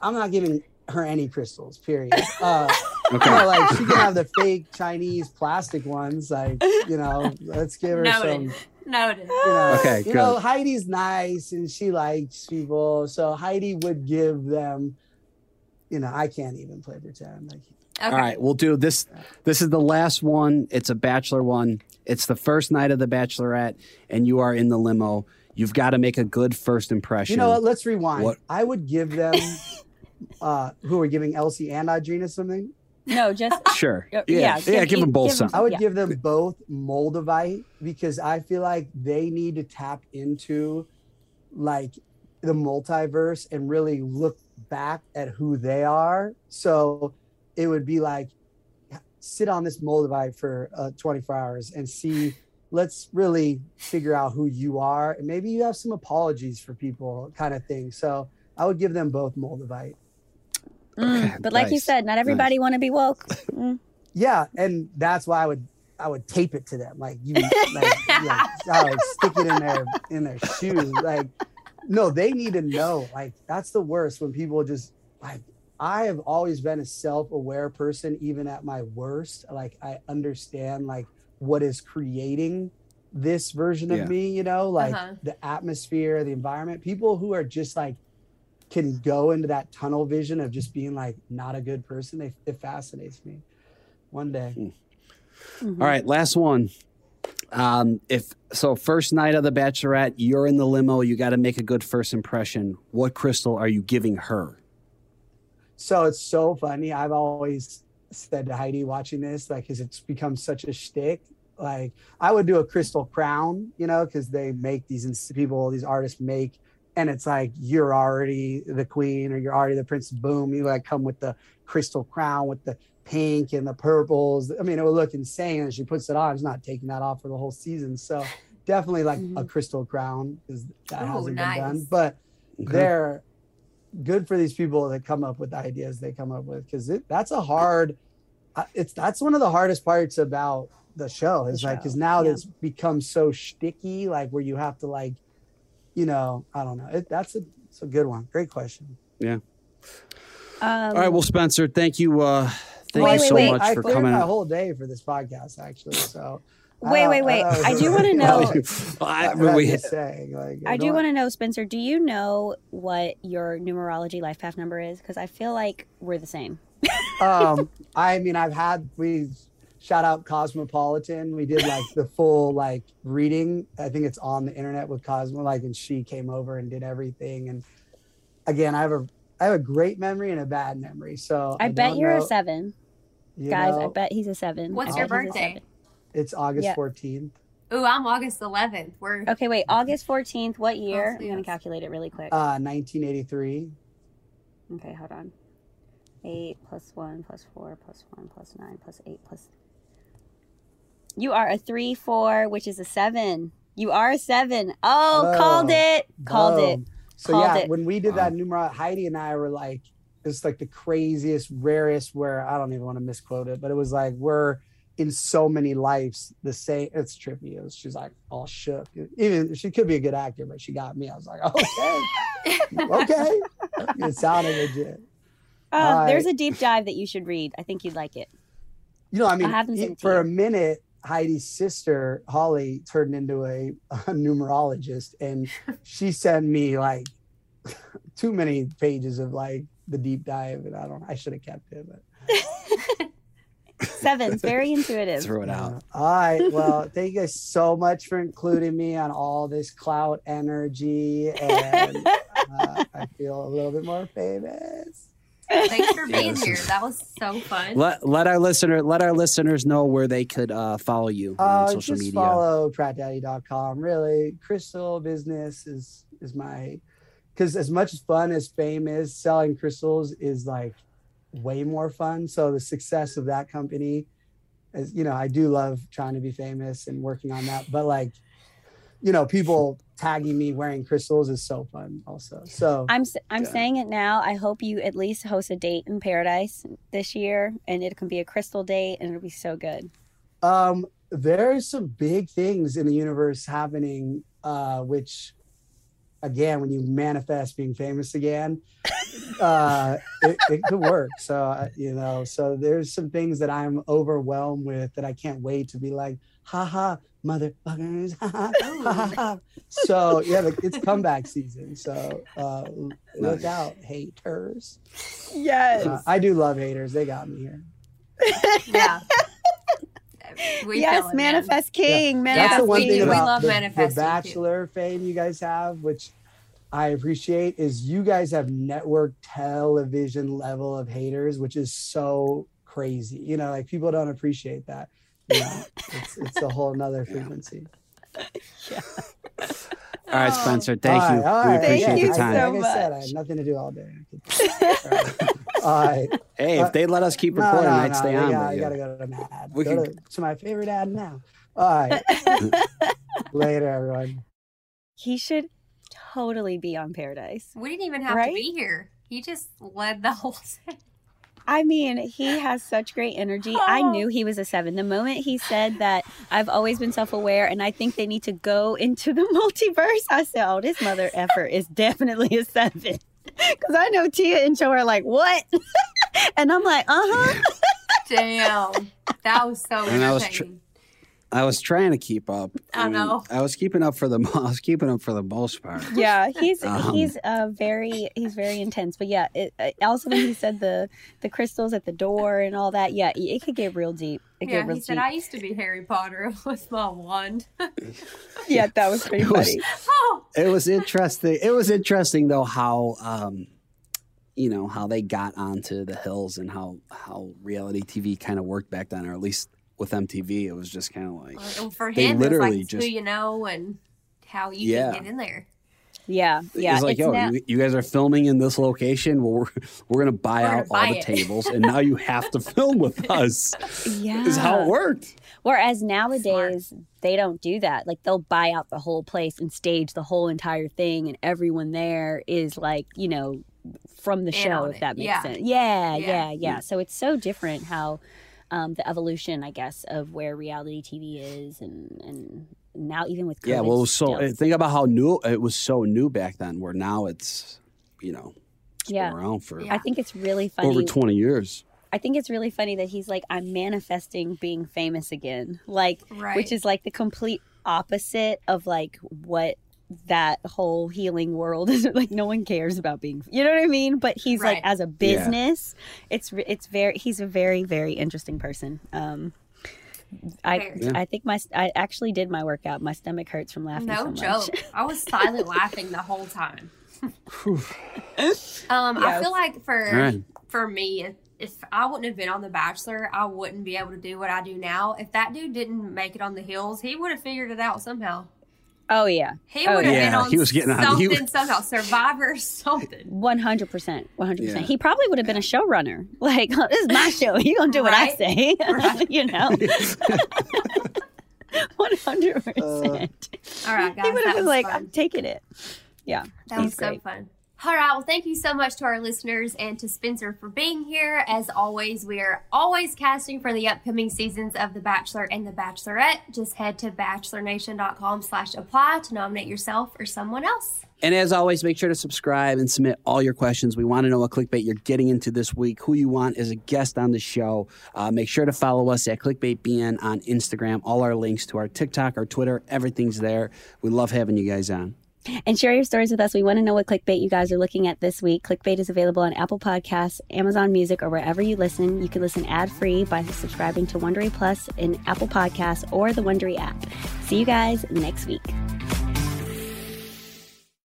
I'm not giving her any crystals. Period. Uh, Okay. you know, like she can have the fake Chinese plastic ones. Like you know, let's give her Noted. some. Noted. You know, Okay, you know. Heidi's nice and she likes people, so Heidi would give them. You know, I can't even play pretend. Like, Okay. All right, we'll do this. This is the last one. It's a bachelor one. It's the first night of the bachelorette, and you are in the limo. You've got to make a good first impression. you know what? Let's rewind. What- I would give them. uh Who are giving LC and Audrina something? No, just Sure. Yeah, Yeah. Yeah. give- give them both give 'em- some. I would Yeah. give them both Moldavite because I feel like they need to tap into like the multiverse and really look back at who they are. So it would be like sit on this Moldavite for uh, 24 hours and see. Let's really figure out who you are, and maybe you have some apologies for people, kind of thing. So I would give them both Moldavite. Mm, Okay, but like you said, not everybody want to be woke. Mm. Yeah, and that's why I would I would tape it to them, like you, like yeah, I would stick it in their in their shoes. Like, no, they need to know. Like, that's the worst when people just like. I have always been a self-aware person, even at my worst. Like, I understand like what is creating this version of Yeah. me. You know, like Uh-huh. the atmosphere, the environment. People who are just like can go into that tunnel vision of just being like not a good person. They, it fascinates me. One day. Mhm. All right, last one. Um, if so, first night of the Bachelorette, you're in the limo. You got to make a good first impression. What crystal are you giving her? So it's so funny. I've always said to Heidi watching this, like, because it's become such a shtick. Like, I would do a crystal crown, you know, because they make these ins- people, these artists make, and it's like you're already the queen or you're already the prince. Boom, you like come with the crystal crown with the pink and the purples. I mean, it would look insane. And she puts it on. She's not taking that off for the whole season. So definitely like a Mhm. crystal crown because that Ooh, hasn't nice. been done. But Okay. they're good for these people that come up with the ideas they come up with because that's a hard it's that's one of the hardest parts about the show is The like because now yeah. it's become so sticky like where you have to like you know i don't know it, that's a it's a good one great question yeah Um, All right, well, Spencer, thank you. Uh, thank Wait, you so wait. much i for cleared coming. my out. whole day for this podcast actually so I Wait, wait, wait. don't- I do wanna know- I, I'm we, saying, like, I do don't- want to know, Spencer. Do you know what your numerology life path number is? Because I feel like we're the same. um i mean i've had we shout out cosmopolitan we did like the full like reading i think it's on the internet with cosmo like and she came over and did everything and again i have a i have a great memory and a bad memory so I, bet you're a seven, you guys. I bet he's a seven. What's I your bet he's a birthday? Seven. it's august Yeah. 14th Ooh, I'm August 11th. We're Okay, wait. August fourteenth. What year? so I'm gonna calculate it really quick. uh 1983 okay, hold on. Eight plus one plus four plus one plus nine plus eight plus. You are a three four, which is a seven. You are a seven. Oh, Whoa. called it. Called it. So Called yeah, it. when we did Wow. that numeral, Heidi and I were like, it's like the craziest, rarest. Where I don't even want to misquote it, but it was like we're in so many lives the same. It's trippy. It was, she's like all shook. Even she could be a good actor, but she got me. I was like, okay, okay. It sounded legit. Uh, there's I- a deep dive that you should read. I think you'd like it. You know, I mean, it for a minute, Heidi's sister Holly turned into a, a numerologist, and she sent me like too many pages of like the deep dive, and I don't. I should have kept it, but Seven's very intuitive. Throw it out. uh, all right. Well, thank you guys so much for including me on all this clout energy, and uh, I feel a little bit more famous. Thanks for being Yes. here. That was so fun. Let let our listener let our listeners know where they could uh, follow you on Uh, social just media. follow prattdaddy.com. Really, crystal business is is my because as much fun as fame is, selling crystals is like way more fun. So the success of that company, is you know, I do love trying to be famous and working on that. But like, you know, people tagging me wearing crystals is so fun also. So I'm I'm Yeah. saying it now. I hope you at least host a date in paradise this year, and it can be a crystal date, and it'll be so good. um there's some big things in the universe happening uh which again when you manifest being famous again uh it, it could work so uh, you know so there's some things that i'm overwhelmed with that i can't wait to be like ha ha motherfuckers ha, ha, ha, ha, ha. so yeah like, it's comeback season so uh look Nice. out haters Yes. uh, i do love haters they got me here Yeah. We yes, feel it, manifest king. Yeah, Manifest that's the one we thing do. We about love the, the manifesting, too. bachelor fame you guys have which i appreciate is you guys have network television level of haters which is so crazy you know like people don't appreciate that you know, it's, it's a whole nother frequency All right, Oh. Spencer. Thank All you. right, all we right, appreciate Thank you your I- time. so like i said i much. had nothing to do all day all right, all right. Hey, if they let us keep recording, no, I'd no, stay we on. got- with you you. gotta go to an ad We go can- to, to my favorite ad now all right later everyone He should totally be on paradise. We didn't even have Right? to be here. He just led the whole thing. I mean, he has such great energy. I Oh. knew he was a seven. The moment he said that I've always been self aware and I think they need to go into the multiverse, I said, Oh, this mother effer is definitely a seven. Because I know Tia and Joe are like, What? and I'm like, Uh huh. Damn. That was so And I was tr- entertaining. I was trying to keep up. I mean, know. I was keeping up for the. I was keeping up for the most part. Yeah, he's Um, he's uh, very he's very intense. But yeah, it, uh, also when he said the the crystals at the door and all that, yeah, it could get real deep. It yeah, get real he said. I used to be Harry Potter with my wand. yeah, that was pretty It was- funny. oh, It was interesting. It was interesting though how, um, you know, how they got onto the hills and how how reality TV kind of worked back then, or at least with MTV, it was just kind of like. well, for They him, literally like just- who you know and how you Yeah. can get in there. Yeah, yeah. it's like, it's yo, now- you, you guys are filming in this location. Well, we're we're gonna buy We're gonna out buy all the it." tables, and now you have to film with us. yeah. Is how it worked. Whereas nowadays they don't do that. Like they'll buy out the whole place and stage the whole entire thing, and everyone there is like you know from the In show. If that makes Yeah. sense. Yeah, Yeah. yeah, yeah, So it's so different how um, the evolution, I guess, of where reality TV is, and and now even with COVID Yeah, well, so still. think about how new it was. So new back then, where now it's, you know, it's Yeah. been around for Yeah. I think it's really funny. over twenty years. I think it's really funny that he's like, I'm manifesting being famous again. Like, Right. which is like the complete opposite of like what that whole healing world is like no one cares about being you know what i mean but he's like as a business it's it's very he's a very very interesting person um i Yeah. i think my i actually did my workout my stomach hurts from laughing no so much joke. I was silent laughing the whole time. um, Yes. I feel like for All right. for me, if, if I wouldn't have been on The Bachelor, I wouldn't be able to do what I do now. If that dude didn't make it on the hills, he would have figured it out somehow. Oh yeah He Oh, would have yeah. been on he was getting on- something he was- somehow, Survivor something. 100% 100% he probably would have been a showrunner like oh, this is my show you gonna do what i say Right. you know 100% All right, guys, he would have been like fun. i'm taking it Yeah, that was great. so fun. All right. Well, thank you so much to our listeners and to Spencer for being here. As always, we are always casting for the upcoming seasons of The Bachelor and The Bachelorette. Just head to bachelornation.com slash apply to nominate yourself or someone else. And as always, make sure to subscribe and submit all your questions. We want to know what clickbait you're getting into this week, who you want as a guest on the show. Uh, make sure to follow us at ClickbaitBN on Instagram. All our links to our TikTok, our Twitter, everything's there. We love having you guys on. And share your stories with us. We want to know what clickbait you guys are looking at this week. Clickbait is available on Apple Podcasts, Amazon Music, or wherever you listen. You can listen ad free by subscribing to Wondery Plus in Apple Podcasts or the Wondery app. See you guys next week.